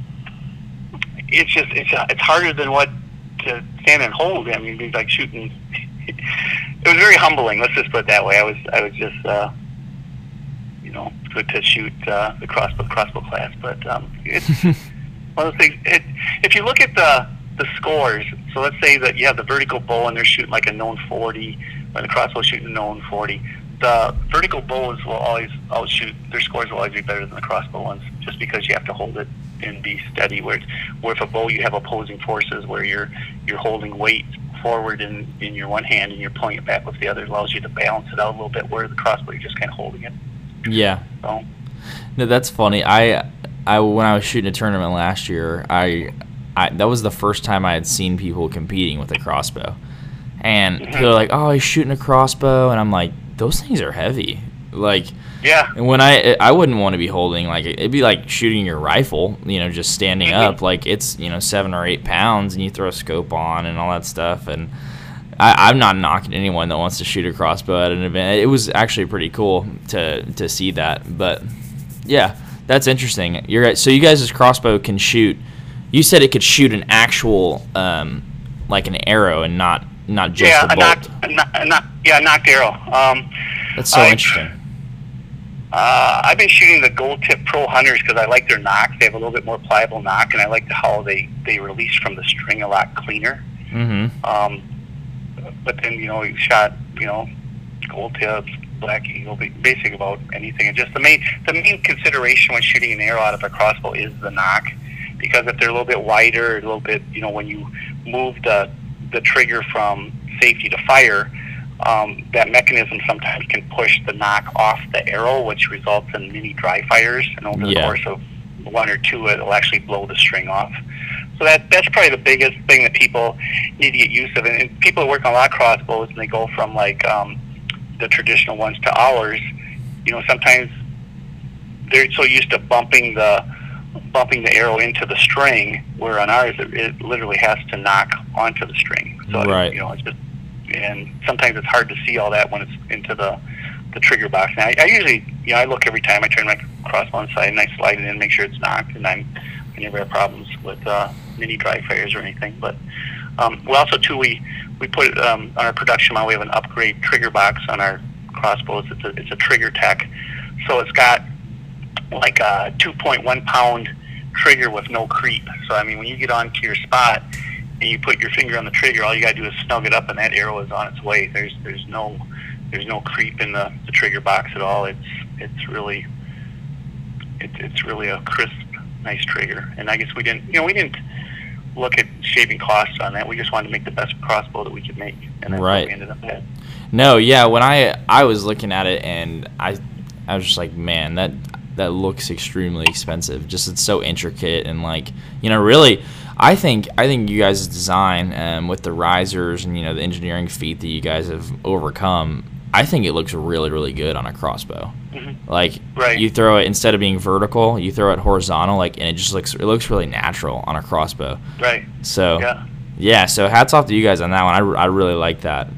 it's just it's it's harder than what to stand and hold. I mean, it's like shooting. <laughs> it was very humbling. Let's just put it that way. I was I was just uh, you know good to shoot uh, the crossbow crossbow class, but um, it's <laughs> one of those things. It, if you look at the the scores, so let's say that you have the vertical bow and they're shooting like a known 40, or the crossbow shooting a known 40. The vertical bows will always outshoot, their scores will always be better than the crossbow ones, just because you have to hold it and be steady. Where, where if a bow you have opposing forces where you're you're holding weight forward in, in your one hand and you're pulling it back with the other, it allows you to balance it out a little bit. Where the crossbow you're just kind of holding it. Yeah. So. No, that's funny. I, I when I was shooting a tournament last year, I I, that was the first time I had seen people competing with a crossbow, and mm-hmm. people are like, "Oh, he's shooting a crossbow," and I'm like, "Those things are heavy." Like, yeah. And when I I wouldn't want to be holding like it'd be like shooting your rifle, you know, just standing mm-hmm. up. Like it's you know seven or eight pounds, and you throw a scope on and all that stuff. And I, I'm not knocking anyone that wants to shoot a crossbow at an event. It was actually pretty cool to to see that. But yeah, that's interesting. You're so you guys' crossbow can shoot you said it could shoot an actual, um, like an arrow, and not not just yeah, a, a nocked, a, nock, yeah, a nocked arrow. Um, That's so I, interesting. Uh, I've been shooting the Gold Tip Pro Hunters because I like their nock. They have a little bit more pliable nock, and I like how they they release from the string a lot cleaner. Mm-hmm. Um, but then you know you shot you know gold tips, black eagle, basic about anything. And just the main the main consideration when shooting an arrow out of a crossbow is the nock because if they're a little bit wider, a little bit, you know, when you move the the trigger from safety to fire, um, that mechanism sometimes can push the nock off the arrow, which results in mini dry fires. And over yeah. the course of one or two, it'll actually blow the string off. So that that's probably the biggest thing that people need to get used of. And, and people who work on a lot of crossbows, and they go from like um, the traditional ones to ours. You know, sometimes they're so used to bumping the bumping the arrow into the string, where on ours it, it literally has to nock onto the string. So right. It, you know, it's just and sometimes it's hard to see all that when it's into the the trigger box. Now I, I usually you know I look every time I turn my crossbow inside and I slide it in, make sure it's nocked, and I'm I never have problems with uh, mini dry fires or anything. But um, we also too we we put um, on our production model we have an upgrade trigger box on our crossbows. It's a it's a TriggerTech, so it's got like a 2.1 pound trigger with no creep. So I mean, when you get onto your spot and you put your finger on the trigger, all you gotta do is snug it up, and that arrow is on its way. There's there's no there's no creep in the, the trigger box at all. It's it's really it, it's really a crisp, nice trigger. And I guess we didn't you know we didn't look at shaving costs on that. We just wanted to make the best crossbow that we could make, and that's right. what we ended up at. No, yeah. When I I was looking at it, and I I was just like, man, that that looks extremely expensive. Just it's so intricate and like you know really. I think I think you guys' design um, with the risers and you know the engineering feat that you guys have overcome. I think it looks really really good on a crossbow. Mm-hmm. Like right. you throw it instead of being vertical, you throw it horizontal, like and it just looks it looks really natural on a crossbow. Right. So yeah. Yeah. So hats off to you guys on that one. I, I really like that.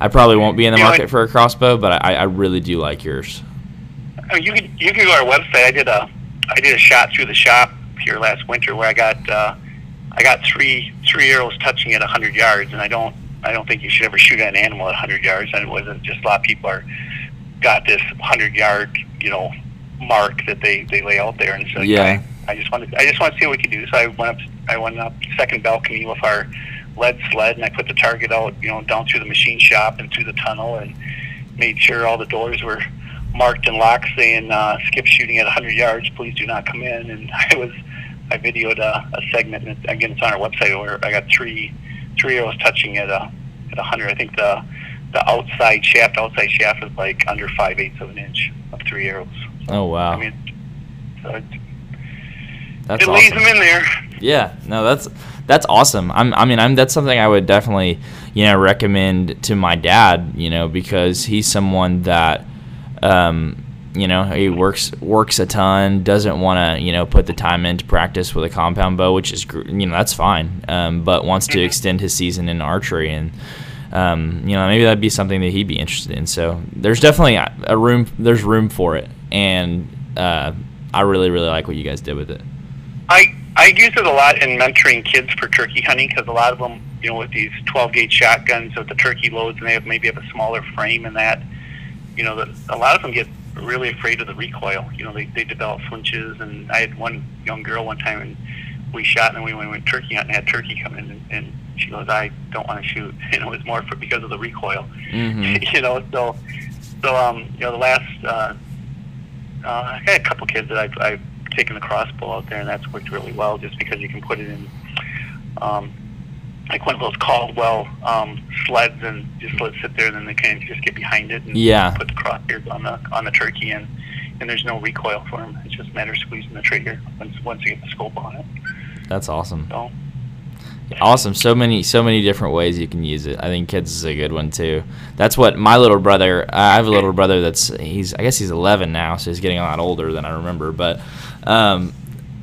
I probably won't be in the you market know, for a crossbow, but I, I really do like yours. I mean, you can you can go to our website. I did a I did a shot through the shop here last winter where I got uh, I got three three arrows touching at 100 yards, and I don't I don't think you should ever shoot at an animal at 100 yards. And it wasn't just a lot of people are got this 100 yard you know mark that they they lay out there, and so yeah. I, I just wanted I just want to see what we could do. So I went up I went up second balcony with our lead sled, and I put the target out you know down through the machine shop and through the tunnel, and made sure all the doors were marked and locked saying uh, skip shooting at 100 yards, please do not come in. And <laughs> I was, I videoed a, a segment, and again, it's on our website where I got three, three arrows touching at a, at 100. I think the, the outside shaft, outside shaft is like under five eighths of an inch of three arrows. So, oh wow! I mean, so it, that's it awesome. leaves them in there. Yeah, no, that's that's awesome. I'm, I mean, I'm that's something I would definitely, you know, recommend to my dad. You know, because he's someone that um, you know, he works works a ton, doesn't want to, you know, put the time into practice with a compound bow, which is, you know, that's fine. Um, but wants to extend his season in archery, and um, you know, maybe that'd be something that he'd be interested in. So there's definitely a room. There's room for it, and uh, I really, really like what you guys did with it. I I use it a lot in mentoring kids for turkey hunting because a lot of them, you know, with these 12 gauge shotguns with the turkey loads, and they have maybe have a smaller frame and that, you know, that a lot of them get really afraid of the recoil. You know, they, they develop flinches. And I had one young girl one time, and we shot, and we went turkey hunting, and had turkey come in, and, and she goes, "I don't want to shoot." You know, it's more for because of the recoil. Mm-hmm. <laughs> you know, so so um, you know, the last uh, uh, I had a couple kids that I've, I've taken the crossbow out there, and that's worked really well, just because you can put it in. Um, like one of those Caldwell um, sleds, and just let it sit there, and then they can just get behind it and Yeah. put the crosshairs on the on the turkey, and and there's no recoil for them. It's just a matter of squeezing the trigger once once you get the scope on it. That's awesome. So Awesome. So many, so many different ways you can use it. I think kids is a good one too. That's what my little brother. I have a little brother that's he's I guess he's 11 now, so he's getting a lot older than I remember. But um,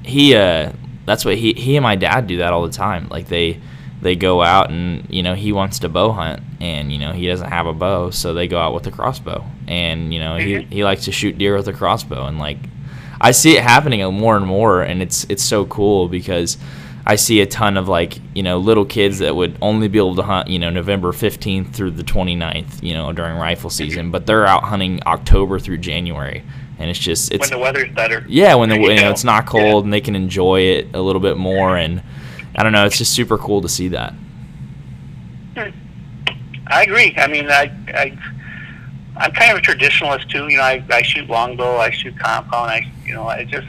he uh, that's what he he and my dad do that all the time. Like they they go out and you know he wants to bow hunt and you know he doesn't have a bow, so they go out with a crossbow. And you know he Mhm. he likes to shoot deer with a crossbow. And like I see it happening more and more, and it's it's so cool because I see a ton of like you know little kids that would only be able to hunt you know November 15th through the 29th you know during rifle season, but they're out hunting October through January, and it's just it's when the weather's better. yeah when the You you know know, it's not cold and they can enjoy it a little bit more, and I don't know, it's just super cool to see that. Hmm. I agree. I mean, I, I, I'm kind of a traditionalist too. You know, I, I shoot longbow, I shoot compound. I, you know, I just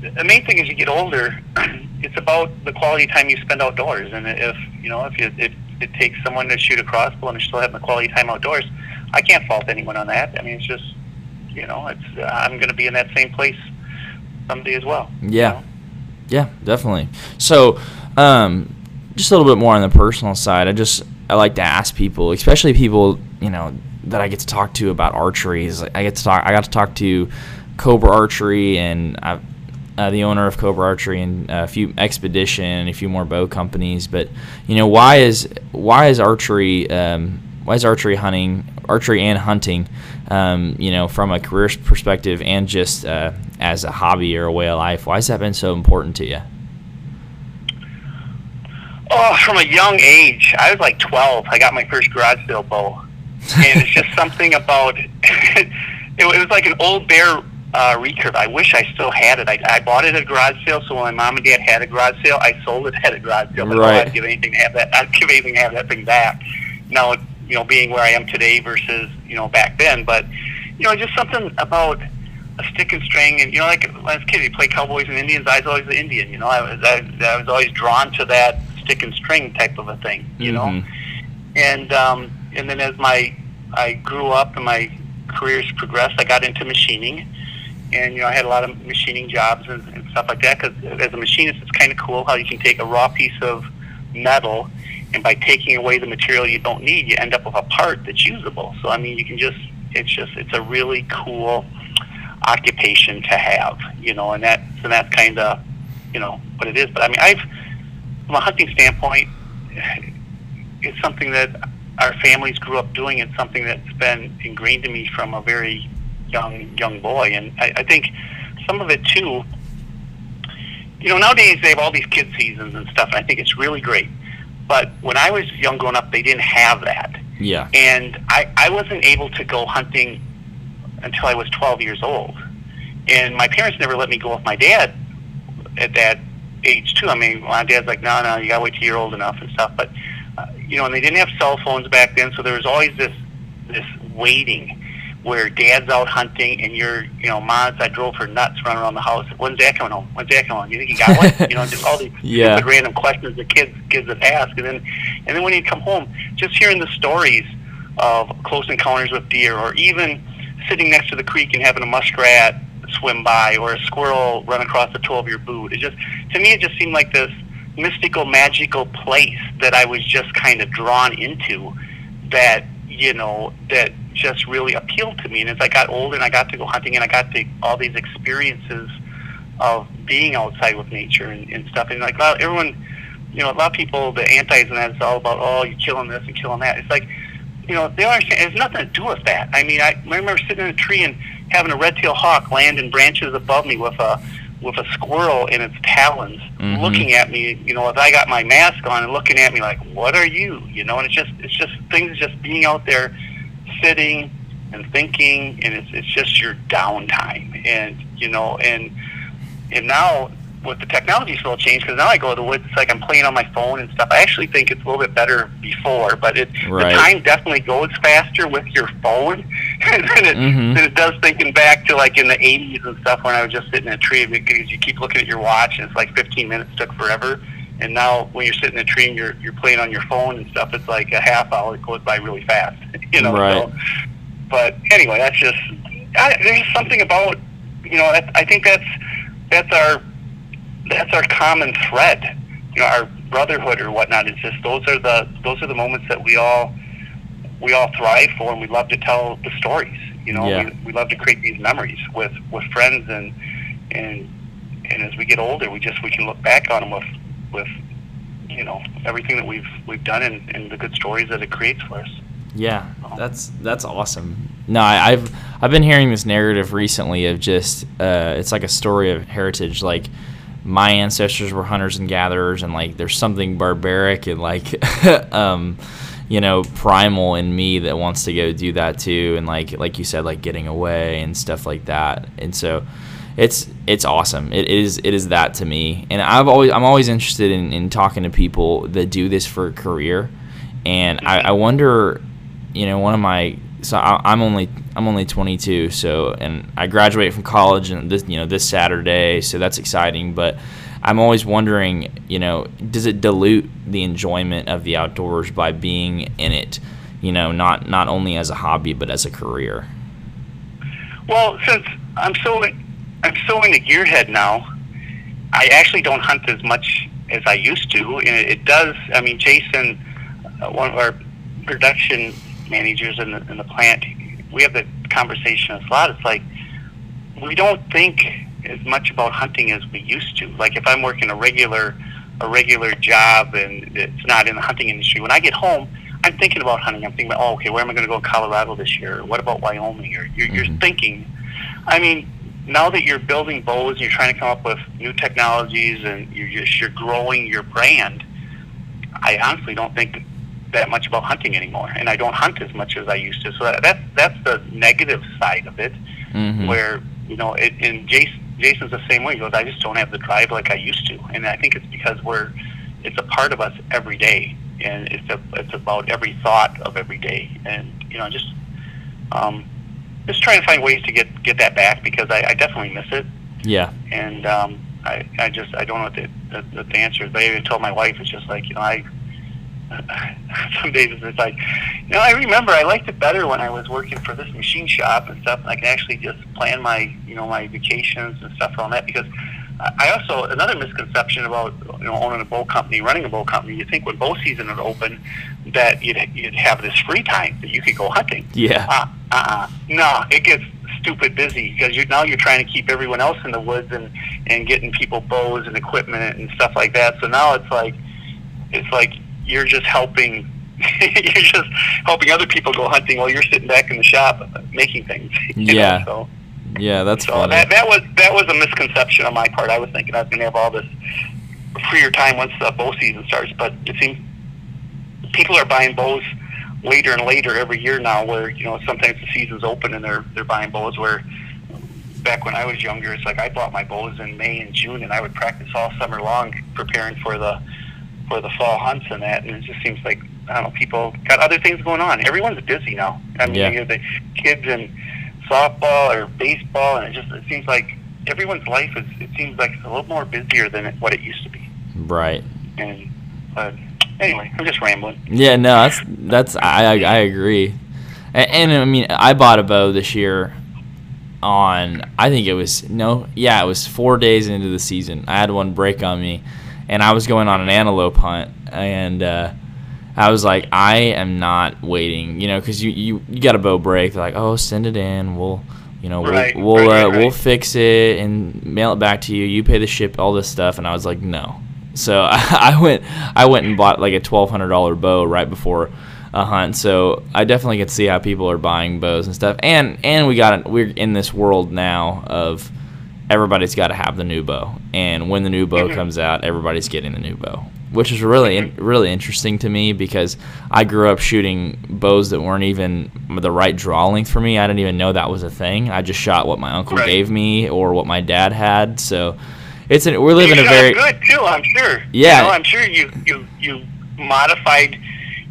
the main thing is you get older. <clears throat> It's about the quality time you spend outdoors, and if you know if you, if it takes someone to shoot a crossbow and they're still having the quality time outdoors, I can't fault anyone on that. I mean, it's just you know, it's I'm going to be in that same place someday as well. you Yeah. know? Yeah, definitely. So, um, just a little bit more on the personal side. I just I like to ask people, especially people you know that I get to talk to about archery. Is I get to talk. I got to talk to Cobra Archery and I, uh, the owner of Cobra Archery and a few Expedition and a few more bow companies. But you know why is why is archery um, why is archery hunting archery and hunting um, you know from a career perspective and just uh, as a hobby or a way of life why has that been so important to you Oh, from a young age, I was like 12. I got my first garage sale bow, and it's just <laughs> something about it. <laughs> It was like an old bear uh, recurve. I wish I still had it. I, I bought it at a garage sale, so when my mom and dad had a garage sale, I sold it at a garage sale. But Right. I'd give anything to have that. I'd give anything to have that thing back. Now, you know, being where I am today versus you know back then, but you know, just something about a stick and string, and you know, like when I was a kid, you play cowboys and Indians. I was always the Indian. You know, I was I, I was always drawn to that stick and string type of a thing. You know Mhm. and um, and then as my I grew up and my careers progressed, I got into machining, and you know I had a lot of machining jobs and, and stuff like that. Because as a machinist, it's kind of cool how you can take a raw piece of metal, and by taking away the material you don't need, you end up with a part that's usable. So I mean, you can just it's just it's a really cool occupation to have, you know, and that so that's kind of you know what it is. But I mean, I've from a hunting standpoint, it's something that our families grew up doing. It's something that's been ingrained in me from a very young young boy, and I, I think some of it too. You know, nowadays they have all these kid seasons and stuff, and I think it's really great. But when I was young growing up, they didn't have that, yeah and I, I wasn't able to go hunting until I was 12 years old. And my parents never let me go with my dad at that age too. I mean, my dad's like, no, no, you gotta wait till you're old enough and stuff. But uh, you know, and they didn't have cell phones back then, so there was always this this waiting where dad's out hunting and you're, you know, moms, I drove her nuts running around the house. When's dad coming home? When's dad coming home? You think he got one? you know, just all these <laughs> Yeah. stupid random questions the kids kids would ask, and then and then when you come home, just hearing the stories of close encounters with deer, or even sitting next to the creek and having a muskrat swim by, or a squirrel run across the toe of your boot. It just to me, it just seemed like this mystical, magical place that I was just kind of drawn into. That you know, that just really appealed to me. And as I got older and I got to go hunting and I got to all these experiences of being outside with nature and, and stuff. And like, well, everyone, you know, a lot of people, the antis and that is all about, oh, you're killing this and killing that. It's like, you know, they don't understand. It has nothing to do with that. I mean, I remember sitting in a tree and having a red-tailed hawk land in branches above me with a with a squirrel in its talons, Mhm. looking at me. You know, as I got my mask on and looking at me like, "What are you?" You know, and it's just it's just things just being out there, sitting and thinking, and it's it's just your downtime, and you know, and and now with the technology still changed because now I go to the woods. It's like I'm playing on my phone and stuff. I actually think it's a little bit better before, but it Right. the time definitely goes faster with your phone <laughs> than, it, Mhm. than it does thinking back to like in the 80s and stuff when I was just sitting in a tree because you keep looking at your watch and it's like 15 minutes took forever. And now when you're sitting in a tree and you're you're playing on your phone and stuff, it's like a half hour. Goes by really fast, <laughs> you know. Right. So, but anyway, that's just I, there's something about you know that, I think that's that's our that's our common thread. You know, our brotherhood or whatnot. It's just those are the those are the moments that we all we all thrive for, and we love to tell the stories. You know, Yeah. we, we love to create these memories with with friends, and and and as we get older, we just we can look back on them with with you know everything that we've we've done and, and the good stories that it creates for us. Yeah, that's that's awesome. No, I, I've I've been hearing this narrative recently of just uh, it's like a story of heritage. Like my ancestors were hunters and gatherers, and like there's something barbaric and like <laughs> um, you know primal in me that wants to go do that too. And like like you said, like getting away and stuff like that. And so it's it's awesome. It is it is that to me. And I've always I'm always interested in, in talking to people that do this for a career. And I, I wonder, you know, one of my so I, I'm only I'm only 22, so and I graduate from college and this you know this Saturday, so that's exciting. But I'm always wondering, you know, does it dilute the enjoyment of the outdoors by being in it? You know, not not only as a hobby but as a career. Well, since I'm so I'm so into gearhead now, I actually don't hunt as much as I used to, and it, does. I mean, Jason, uh, one of our production managers in the in the plant, we have the conversation a lot. It's like we don't think as much about hunting as we used to. Like if I'm working a regular a regular job and it's not in the hunting industry, when I get home, I'm thinking about hunting. I'm thinking about, oh, okay, where am I going to go in Colorado this year? Or what about Wyoming? Or you're, you're Mhm. thinking. I mean, now that you're building bows and you're trying to come up with new technologies and you're just you're growing your brand, I honestly don't think that much about hunting anymore, and I don't hunt as much as I used to. So that, that's that's the negative side of it, Mhm. where you know, it, and Jason Jason's the same way. He goes, I just don't have the drive like I used to, and I think it's because we're it's a part of us every day, and it's a, it's about every thought of every day, and you know, just um, just trying to find ways to get get that back because I, I definitely miss it Yeah. and um, I, I just I don't know what the, the, the answer is. But I even told my wife it's just like you know I <laughs> some days it's like you know I remember I liked it better when I was working for this machine shop and stuff. And I can actually just plan my you know my vacations and stuff on that because I also another misconception about you know owning a bow company, running a bow company. You think when bow season would open that you'd you'd have this free time that you could go hunting. Yeah. Uh, uh-uh. no, it gets stupid busy because you now you're trying to keep everyone else in the woods and and getting people bows and equipment and stuff like that. So now it's like it's like you're just helping. <laughs> you're just helping other people go hunting while you're sitting back in the shop making things. <laughs> you know, Yeah. so Yeah, that's so funny. that that was that was a misconception on my part. I was thinking I was going to have all this freer time once the bow season starts, but it seems people are buying bows later and later every year now. Where you know sometimes the season's open and they're they're buying bows. Where back when I was younger, it's like I bought my bows in May and June, and I would practice all summer long preparing for the for the fall hunts and that. And it just seems like I don't know, people got other things going on. Everyone's busy now. I mean, Yeah. you have the kids in softball or baseball, and it just it seems like everyone's life is. It seems like it's a little more busier than it, what it used to be. right. And but anyway, I'm just rambling. Yeah, no, that's that's I I, I agree, and, and I mean I bought a bow this year. On I think it was no, yeah, it was four days into the season. I had one break on me, and I was going on an antelope hunt, and uh, I was like, I am not waiting, you know, because you, you, you got a bow break. They're like, oh, send it in. We'll, you know, Right, we'll we'll, right, uh, right, we'll fix it and mail it back to you. You pay the ship, all this stuff. And I was like, no. So <laughs> I, went I went and bought like a twelve hundred dollar bow right before a hunt. So I definitely could see how people are buying bows and stuff. And and we got. We're in this world now of everybody's got to have the new bow. And when the new bow Mhm. comes out, everybody's getting the new bow, which is really in, really interesting to me because I grew up shooting bows that weren't even the right draw length for me. I didn't even know that was a thing. I just shot what my uncle Right. gave me or what my dad had. So it's an, we're living you a very good too. I'm sure. Yeah. You know, I'm sure you you you modified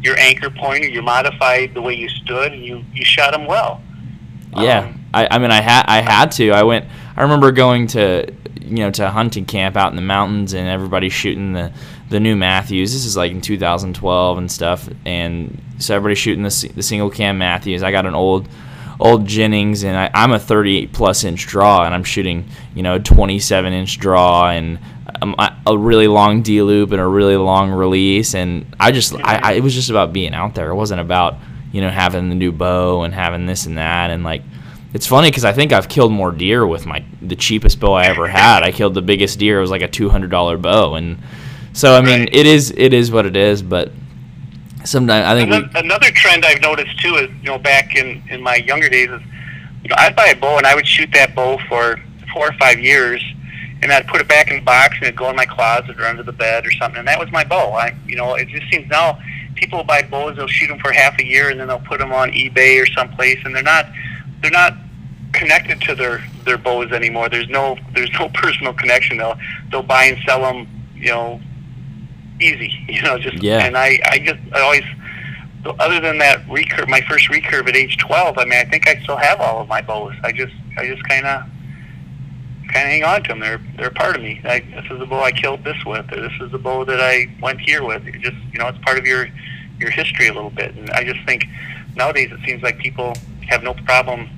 your anchor point, or you modified the way you stood, and you you shot them well. Yeah, Um, I, I mean, I had I had to. I went. I remember going to you know to a hunting camp out in the mountains, and everybody's shooting the the new Mathews. This is like in 2012 and stuff, and so everybody's shooting the the single cam Mathews. I got an old old Jennings, and I, I'm a 38 plus inch draw, and I'm shooting you know 27 inch draw and um, a a really long D loop and a really long release, and I just I, I it was just about being out there. It wasn't about you know having the new bow and having this and that, and like it's funny because I think I've killed more deer with my the cheapest bow I ever had. I killed the biggest deer. It was like a two hundred dollar bow, and so I mean Right. it is it is what it is. But sometimes I think Another, we another trend I've noticed too is you know back in in my younger days is you know I'd buy a bow and I would shoot that bow for four or five years, and I'd put it back in the box and it'd go in my closet or under the bed or something, and that was my bow. I you know it just seems now people buy bows they'll shoot them for half a year and then they'll put them on eBay or someplace and they're not they're not connected to their their bows anymore. There's no there's no <laughs> personal connection. They'll they'll buy and sell them you know easy. <laughs> You know just Yeah. and I I just I always other than that recurve, my first recurve at age 12, I mean, I think I still have all of my bows. I just, I just kind of, kind of hang on to them. They're, they're a part of me. I, this is the bow I killed this with, or this is the bow that I went here with. It just, you know, it's part of your, your history a little bit. And I just think nowadays it seems like people have no problem,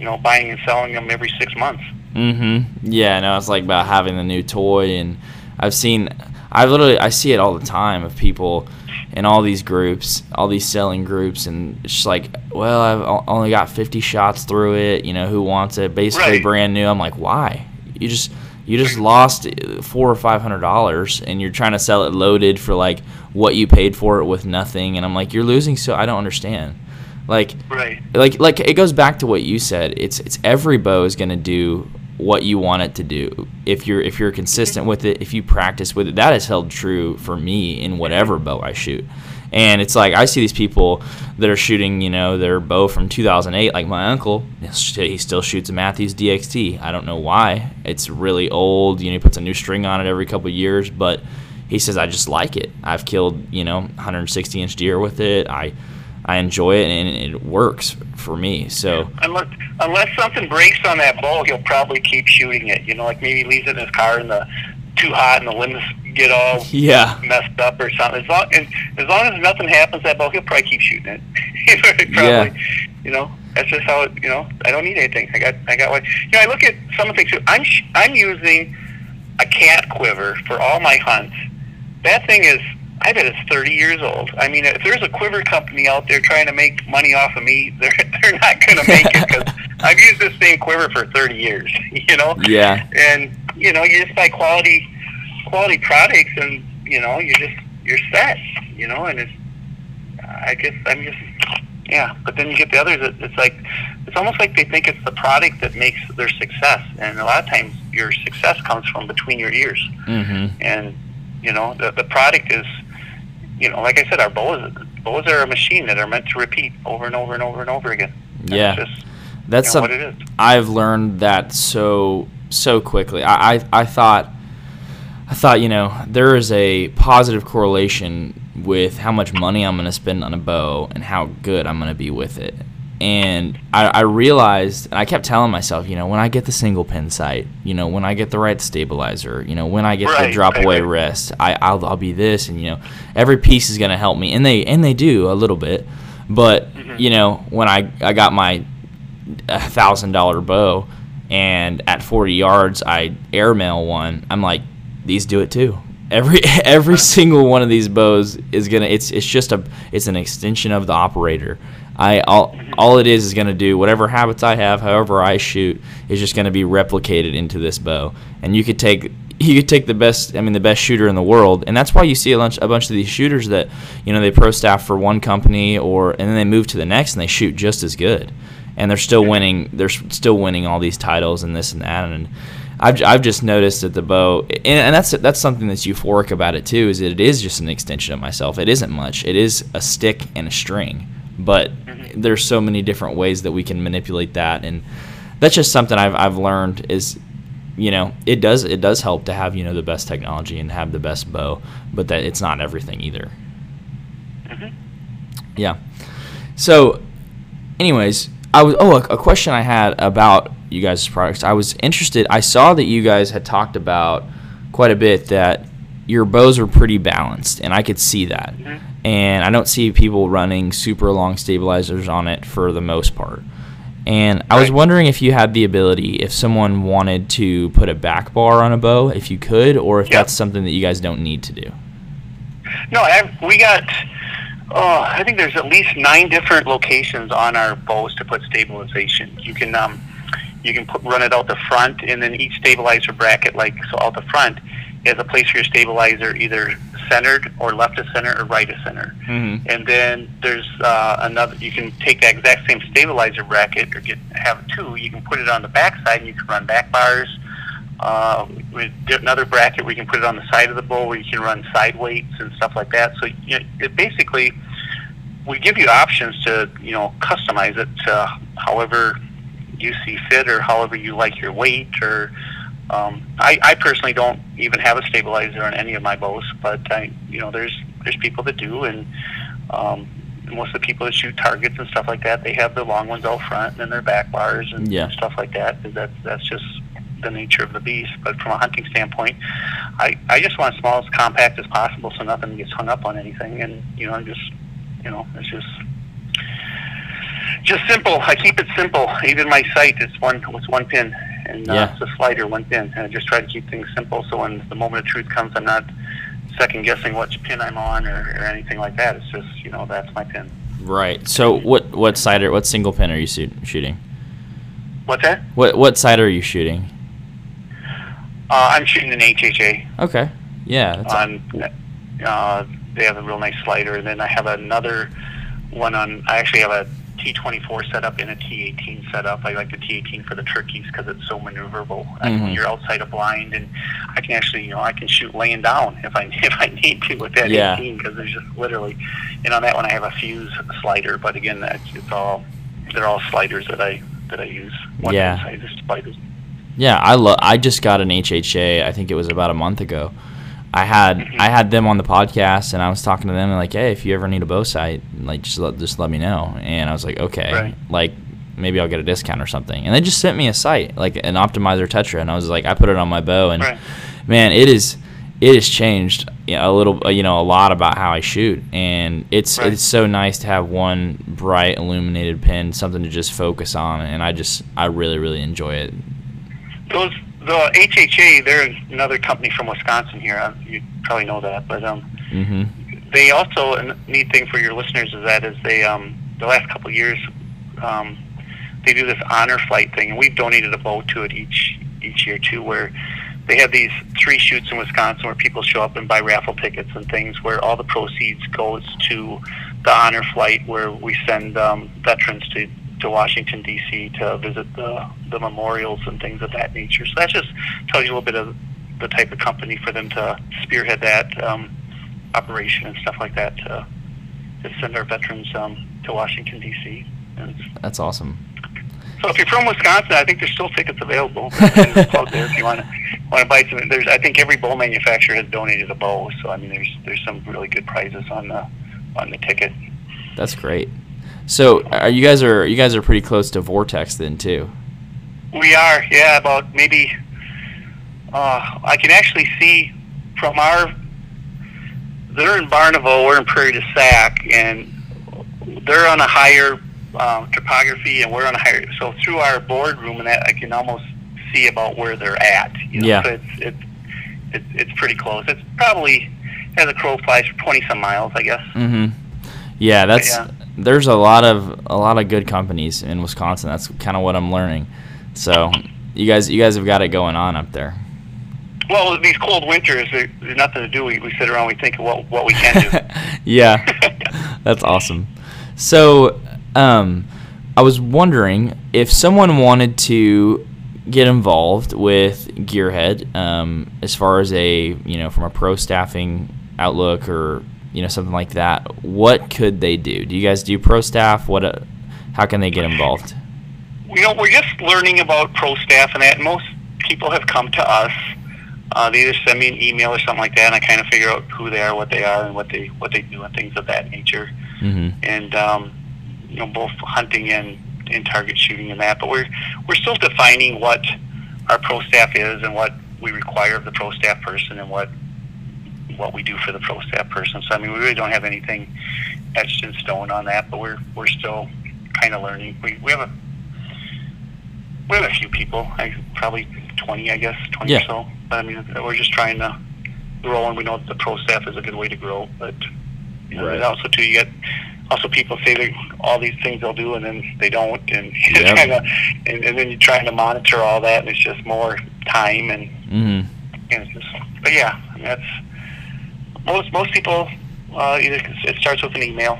you know, buying and selling them every six months. Mm-hmm. Yeah, no, it's like about having the new toy, and I've seen, I literally, I see it all the time of people in all these groups, all these selling groups, and it's just like, well, I've only got 50 shots through it. You know, who wants it? Basically, Right. brand new. I'm like, why? You just, you just lost four or five hundred dollars, and you're trying to sell it loaded for like what you paid for it with nothing. And I'm like, you're losing. So I don't understand. Like, Right. like like it goes back to what you said. It's it's every bow is going to do what you want it to do. If you're if you're consistent with it if you practice with it that has held true for me in whatever bow i shoot. And it's like i see these people that are shooting you know their bow from 2008 like my uncle he still shoots a Mathews DXT i don't know why. It's really old you know he puts a new string on it every couple of years but he says i just like it. I've killed you know 160 inch deer with it. I I enjoy it and it works for me. So Unless, unless something breaks on that bow, he'll probably keep shooting it. You know, like maybe he leaves it in his car and the too hot and the limbs get all <laughs> yeah, messed up or something. As long as, as long as nothing happens to that bow, he'll probably keep shooting it. <laughs> Probably, Yeah. You know, that's just how it. You know, I don't need anything. I got I got what. You know, I look at some of the things. Too. I'm sh- I'm using a cat quiver for all my hunts. That thing is. I bet it's 30 years old. I mean, if there's a quiver company out there trying to make money off of me, <laughs> they're they're not going to make it because <laughs> I've used this same quiver for 30 years. <laughs> You know, yeah, and you know you just buy quality quality products and you know you just you're set you know and it's i guess i'm just yeah but then you get the others it's like it's almost like they think it's the product that makes their success and a lot of times your success comes from between your ears hmm and you know the, the product is you know like i said our bows bows are a machine that are meant to repeat over and over and over and over again Yeah. just that's you know, some, what it is I've learned that so so quickly. I, I I thought I thought you know there is a positive correlation with how much money I'm going to spend on a bow and how good I'm going to be with it. And I, I realized, and I kept telling myself, you know, when I get the single pin sight, you know, when I get the right stabilizer, you know, when I get the drop right, away right. wrist, I, I'll, I'll be this, and you know, every piece is going to help me, and they and they do a little bit, but Mhm. you know, when I I got my thousand dollar bow, and at 40 yards I airmail one. I'm like, these do it too. Every <laughs> every single one of these bows is gonna. It's it's just a. It's an extension of the operator. I all all it is is gonna do whatever habits I have, however I shoot, is just gonna be replicated into this bow. And you could take <laughs> you could take the best. I mean, the best shooter in the world, and that's why you see a bunch a bunch of these shooters that you know they pro staff for one company or and then they move to the next and they shoot just as good, and they're still winning. They're still winning all these titles and this and that and. I've, I've just noticed that the bow, and, and that's that's something that's euphoric about it too, is that it is just an extension of myself. It isn't much. It is a stick and a string, but mm-hmm. there's so many different ways that we can manipulate that, and that's just something I've I've learned is, you know, it does it does help to have you know the best technology and have the best bow, but that it's not everything either. Mm-hmm. Yeah. So, anyways, I was oh a, a question I had about you guys' products. I was interested. I saw that you guys had talked about quite a bit that your bows were pretty balanced, and I could see that. Mm-hmm. And I don't see people running super long stabilizers on it for the most part. And I was wondering if you had the ability, if someone wanted to put a back bar on a bow, if you could, or if yep. that's something that you guys don't need to do. No, I, we got. Oh, I think there's at least nine different locations on our bows to put stabilization. You can um, you can put, run it out the front, and then each stabilizer bracket, like so out the front, has a place for your stabilizer either centered or left of center or right of center. Mm-hmm. And then there's uh, another. You can take that exact same stabilizer bracket or get have two. You can put it on the back side, and you can run back bars. Uh, with another bracket where you can put it on the side of the bowl where you can run side weights and stuff like that. So you know, it basically we give you options to you know customize it to however you see fit or however you like your weight or um, I, I personally don't even have a stabilizer on any of my bows, but I, you know, there's there's people that do, and um, most of the people that shoot targets and stuff like that, they have the long ones out front and then their back bars and yeah. stuff like that. Because that's that's just the nature of the beast. But from a hunting standpoint, I I just want as small as compact as possible, so nothing gets hung up on anything, and you know, I'm just you know, it's just just simple. I keep it simple. Even my sight is one it's one pin, and uh, yeah. it's a slider, one pin. And I just try to keep things simple. So when the moment of truth comes, I'm not second guessing which pin I'm on or, or anything like that. It's just you know that's my pin. Right. So what what sighter? What single pin are you shoot, shooting? What's that? What what sight are you shooting? Uh, I'm shooting an HHA. Okay. Yeah. on, uh, they have a real nice slider, and then I have another one on. I actually have a T24 setup and a T18 setup. I like the T18 for the turkeys because it's so maneuverable. Mm-hmm. When you're outside a blind, and I can actually, you know, I can shoot laying down if I <laughs> if I need to with that yeah. 18 because there's just literally, and on that one I have a fuse slider. But again, that's it's all they're all sliders that I that I use. One yeah. Sliders. Yeah, I love. I just got an HHA. I think it was about a month ago I had mm-hmm. I had them on the podcast, and I was talking to them and like, hey, if you ever need a bow sight, like just let just let me know. And I was like, okay, right. like maybe I'll get a discount or something. And they just sent me a sight, like an optimizer tetra, and I was like, I put it on my bow, and right. man, it is it has changed a little, you know, a lot about how I shoot, and it's right. it's so nice to have one bright illuminated pin, something to just focus on, and I just I really really enjoy it. Those the HHA, they're another company from Wisconsin here. Uh, you probably know that, but um, mm-hmm. they also a neat thing for your listeners is that is they um, the last couple of years um, they do this honor flight thing, and we've donated a boat to it each each year too, where they have these three shoots in Wisconsin where people show up and buy raffle tickets and things, where all the proceeds goes to the honor flight, where we send um, veterans to to Washington D.C. to visit the the memorials and things of that nature. So that just tells you a little bit of the type of company for them to spearhead that um, operation and stuff like that to, to send our veterans um, to Washington D.C. That's awesome. So if you're from Wisconsin, I think there's still tickets available <laughs> there if you want to want to buy some. There's I think every bow manufacturer has donated a bow, so I mean there's there's some really good prizes on the on the ticket. That's great. So, are you guys are you guys are pretty close to Vortex then too? We are, yeah. About maybe uh, I can actually see from our. They're in Barneveld, we're in Prairie du Sac, and they're on a higher um, topography, and we're on a higher. So through our boardroom, and that I can almost see about where they're at. You know? Yeah. So it's, it's It's it's pretty close. It's probably as a crow flies twenty some miles, I guess. Mm-hmm. Yeah, that's yeah. There's a lot of a lot of good companies in Wisconsin. That's kind of what I'm learning. So you guys you guys have got it going on up there. Well, these cold winters, there's nothing to do. We, we sit around, we think of what what we can do. <laughs> yeah, <laughs> that's awesome. So, um, I was wondering if someone wanted to get involved with Gearhead, um, as far as a you know from a pro staffing outlook or you know something like that. What could they do? Do you guys do pro staff? What? Uh, how can they get involved? you know, we're just learning about pro staff and that. Most people have come to us. Uh, they either send me an email or something like that, and I kind of figure out who they are, what they are, and what they what they do, and things of that nature. Mm-hmm. And um, you know, both hunting and, and target shooting and that. But we're we're still defining what our pro staff is and what we require of the pro staff person and what what we do for the pro staff person. So I mean, we really don't have anything etched in stone on that, but we're we're still kind of learning. We we have a we have a few people, I, probably twenty, I guess, twenty Yeah. or so. But I mean, we're just trying to grow, and we know that the pro staff is a good way to grow. But you know, Right. also too, you get also people say they all these things they'll do, and then they don't, and you're Yep. trying to, and, and then you're trying to monitor all that, and it's just more time and Mm-hmm. and it's just, but yeah, I mean, that's most most people. Uh, either it starts with an email.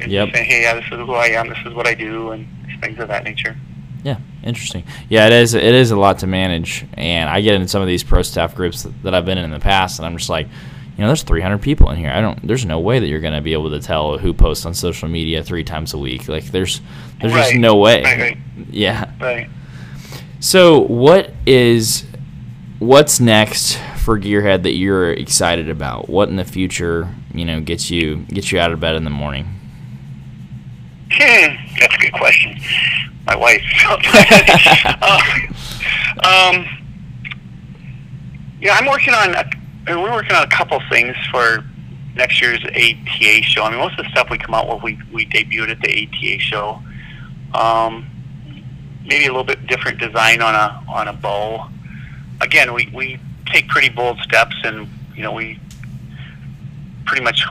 And Yep. Saying, hey, yeah, this is who I am. This is what I do, and things of that nature. Yeah, interesting. Yeah, it is. It is a lot to manage, and I get in some of these pro staff groups that, that I've been in in the past, and I'm just like, you know, there's 300 people in here. I don't. There's no way that you're going to be able to tell who posts on social media three times a week. Like, there's, there's just no way. Right, right. Yeah. Right. So, what is, what's next for Gearhead that you're excited about? What in the future, you know, gets you gets you out of bed in the morning? Hmm, that's a good question. My wife. <laughs> uh, um, yeah, I'm working on. A, we're working on a couple things for next year's ATA show. I mean, most of the stuff we come out with, we we debuted at the ATA show. Um, maybe a little bit different design on a on a bow. Again, we we take pretty bold steps, and you know we pretty much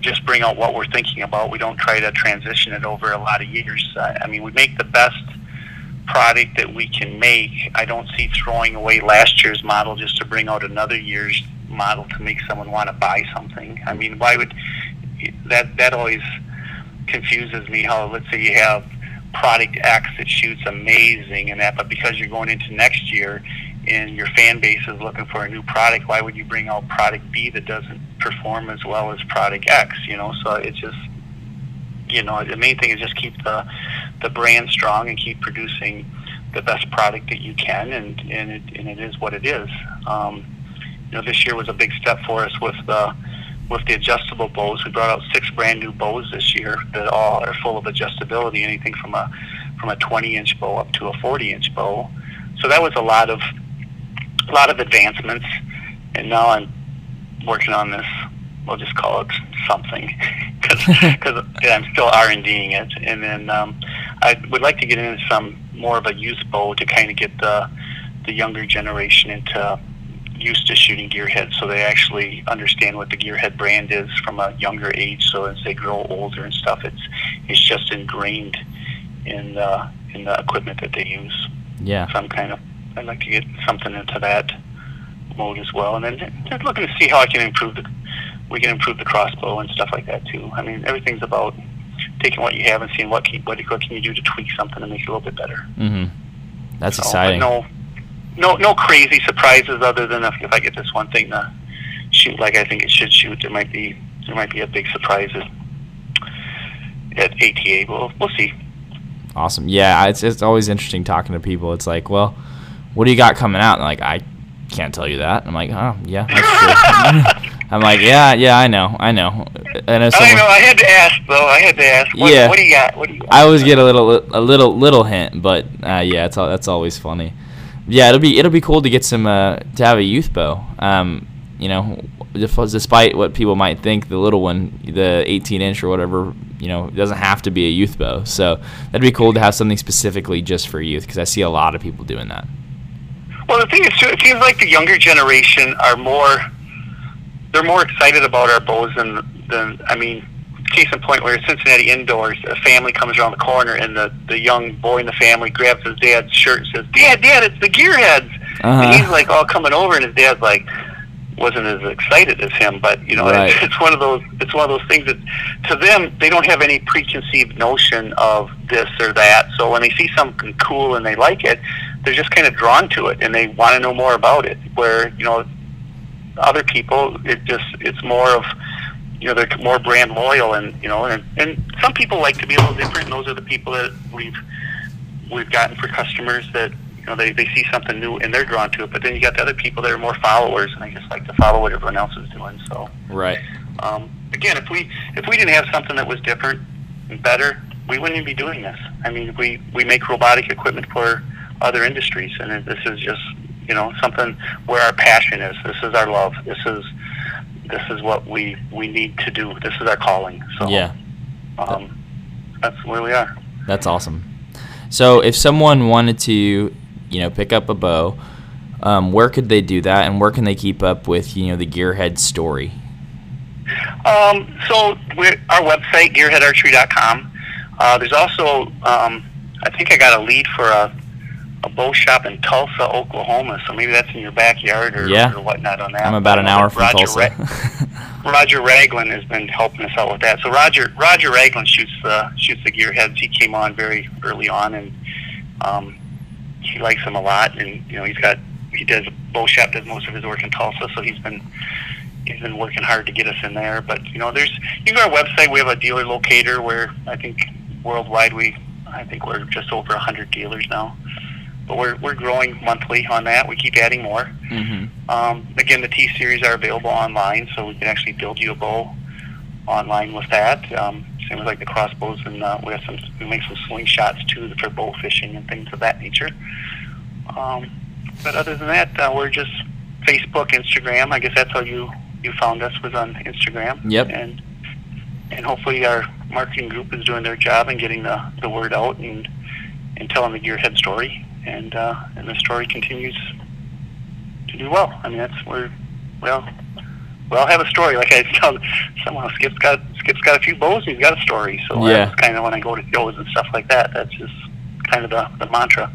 just bring out what we're thinking about. We don't try to transition it over a lot of years. Uh, I mean, we make the best product that we can make. I don't see throwing away last year's model just to bring out another year's model to make someone want to buy something. I mean, why would that? That always confuses me. How let's say you have product X that shoots amazing and that, but because you're going into next year and your fan base is looking for a new product, why would you bring out product B that doesn't perform as well as product X? You know, so it's just you know the main thing is just keep the the brand strong and keep producing the best product that you can, and and it, and it is what it is. Um, you know, this year was a big step for us with the with the adjustable bows. We brought out six brand new bows this year that all are full of adjustability, anything from a from a 20 inch bow up to a 40 inch bow. So that was a lot of a lot of advancements, and now I'm working on this. We'll just call it something <laughs> because <laughs> I'm still R and Ding it, and then um, I would like to get into some more of a youth bow to kind of get the the younger generation into used to shooting gearhead so they actually understand what the gearhead brand is from a younger age so as they grow older and stuff it's it's just ingrained in the in the equipment that they use Yeah. so I'm kind of I'd like to get something into that mode as well and then just looking to see how I can improve the we can improve the crossbow and stuff like that too I mean everything's about taking what you have and seeing what can, what, what can you do to tweak something to make it a little bit better Mm-hmm. That's so, exciting. No, no, no crazy surprises other than if, if I get this one thing to shoot like I think it should shoot, there might be there might be a big surprise at, at ATA. We'll we'll see. Awesome. Yeah, it's it's always interesting talking to people. It's like, well, what do you got coming out? And like, I can't tell you that. I'm like, oh yeah, that's true. <laughs> I'm like, yeah, yeah, I know, I know. I know I know. I had to ask though. I had to ask. What, Yeah. What do you got? What do you got? I always get a little a little little hint, but uh, yeah, it's all, that's always funny. Yeah, it'll be it'll be cool to get some uh, to have a youth bow. Um, you know, despite what people might think, the little one, the 18 inch or whatever, you know, it doesn't have to be a youth bow. So that'd be cool to have something specifically just for youth because I see a lot of people doing that. Well, the thing is, too, it seems like the younger generation are more. They're more excited about our bows than than I mean. Case in point, where Cincinnati indoors, a family comes around the corner, and the the young boy in the family grabs his dad's shirt and says, "Dad, Dad, it's the Gearheads." Uh-huh. And he's like all coming over, and his dad's like wasn't as excited as him. But you know, Right. it's, it's one of those it's one of those things that to them they don't have any preconceived notion of this or that. So when they see something cool and they like it, they're just kind of drawn to it and they want to know more about it. Where you know other people, it just it's more of you know they're more brand loyal and you know and, and some people like to be a little different. And those are the people that we've we've gotten for customers that you know they, they see something new and they're drawn to it. But then you got the other people that are more followers and they just like to follow what everyone else is doing. So Right. um, again, if we if we didn't have something that was different and better, we wouldn't even be doing this. I mean, we we make robotic equipment for other industries, and this is just you know something where our passion is. This is our love. This is this is what we we need to do. This is our calling. So Yeah. um, that's where we are. That's awesome. So if someone wanted to, you know, pick up a bow, um, where could they do that, and where can they keep up with, you know, the Gearhead story? Um, so our website, gearheadarchery.com. Uh, there's also, um, I think I got a lead for a, a bow shop in Tulsa, Oklahoma. So maybe that's in your backyard or, Yeah. or whatnot on that. I'm about an hour from Roger Tulsa. Ra- <laughs> Roger Raglin has been helping us out with that. So Roger Roger Raglin shoots the shoots the gearheads. He came on very early on, and um, he likes them a lot. And you know, he's got he does bow shop does most of his work in Tulsa, so he's been he's been working hard to get us in there. But you know, there's you go to our website. We have a dealer locator where I think worldwide we I think we're just over a hundred dealers now. But we're we're growing monthly on that. We keep adding more. hmm Um, again, the T series are available online, so we can actually build you a bow online with that. Um, same with like the crossbows, and uh, we have some we make some slingshots too for bow fishing and things of that nature. Um, but other than that, uh, we're just Facebook, Instagram. I guess that's how you you found us was on Instagram. Yep. And and hopefully our marketing group is doing their job and getting the, the word out and and telling the gearhead story. And uh, and the story continues to do well. I mean, that's where, well, we all have a story. Like I tell someone, Skip's got Skip's got a few bows. And he's got a story. So Yeah. that's kind of when I go to shows and stuff like that. That's just kind of the, the mantra.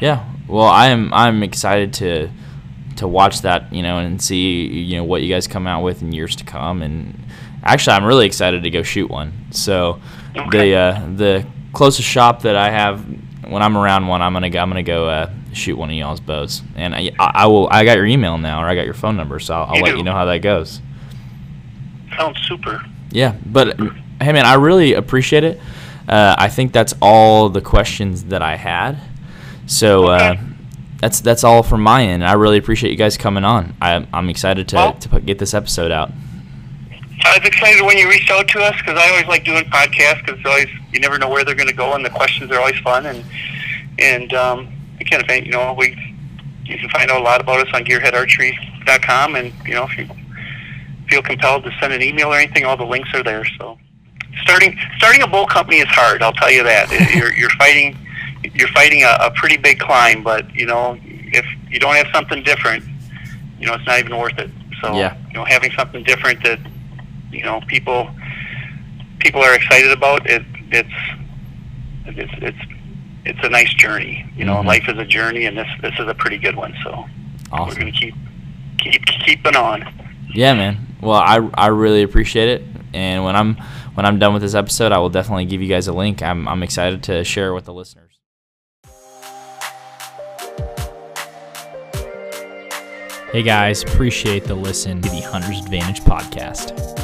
Yeah. Well, I'm I'm excited to to watch that, you know, and see you know what you guys come out with in years to come. And actually, I'm really excited to go shoot one. So Okay. the uh, the closest shop that I have when I'm around one, I'm gonna go, I'm gonna go uh, shoot one of y'all's bows. And I, I will I got your email now or I got your phone number, so I'll, I'll let do. you know how that goes. Sounds super. Yeah, but hey, man, I really appreciate it. Uh, I think that's all the questions that I had. So uh, that's that's all from my end. I really appreciate you guys coming on. I, I'm excited to, Well- to put, get this episode out. I was excited when you reached out to us because I always like doing podcasts because always you never know where they're going to go and the questions are always fun and and um, again, if you know we you can find out a lot about us on GearheadArchery.com and you know if you feel compelled to send an email or anything, all the links are there. So starting starting a bow company is hard. I'll tell you that <laughs> you're you're fighting you're fighting a, a pretty big climb, but you know if you don't have something different, you know it's not even worth it. So Yeah. you know having something different that you know people people are excited about it it's it's it's it's a nice journey you know Mhm. life is a journey and this this is a pretty good one so we're going to keep keep keeping on Yeah, man. Well, I, I really appreciate it. And when I'm when I'm done with this episode, I will definitely give you guys a link. I'm I'm excited to share it with the listeners. Hey guys, appreciate the listen to the Hunter's Advantage podcast.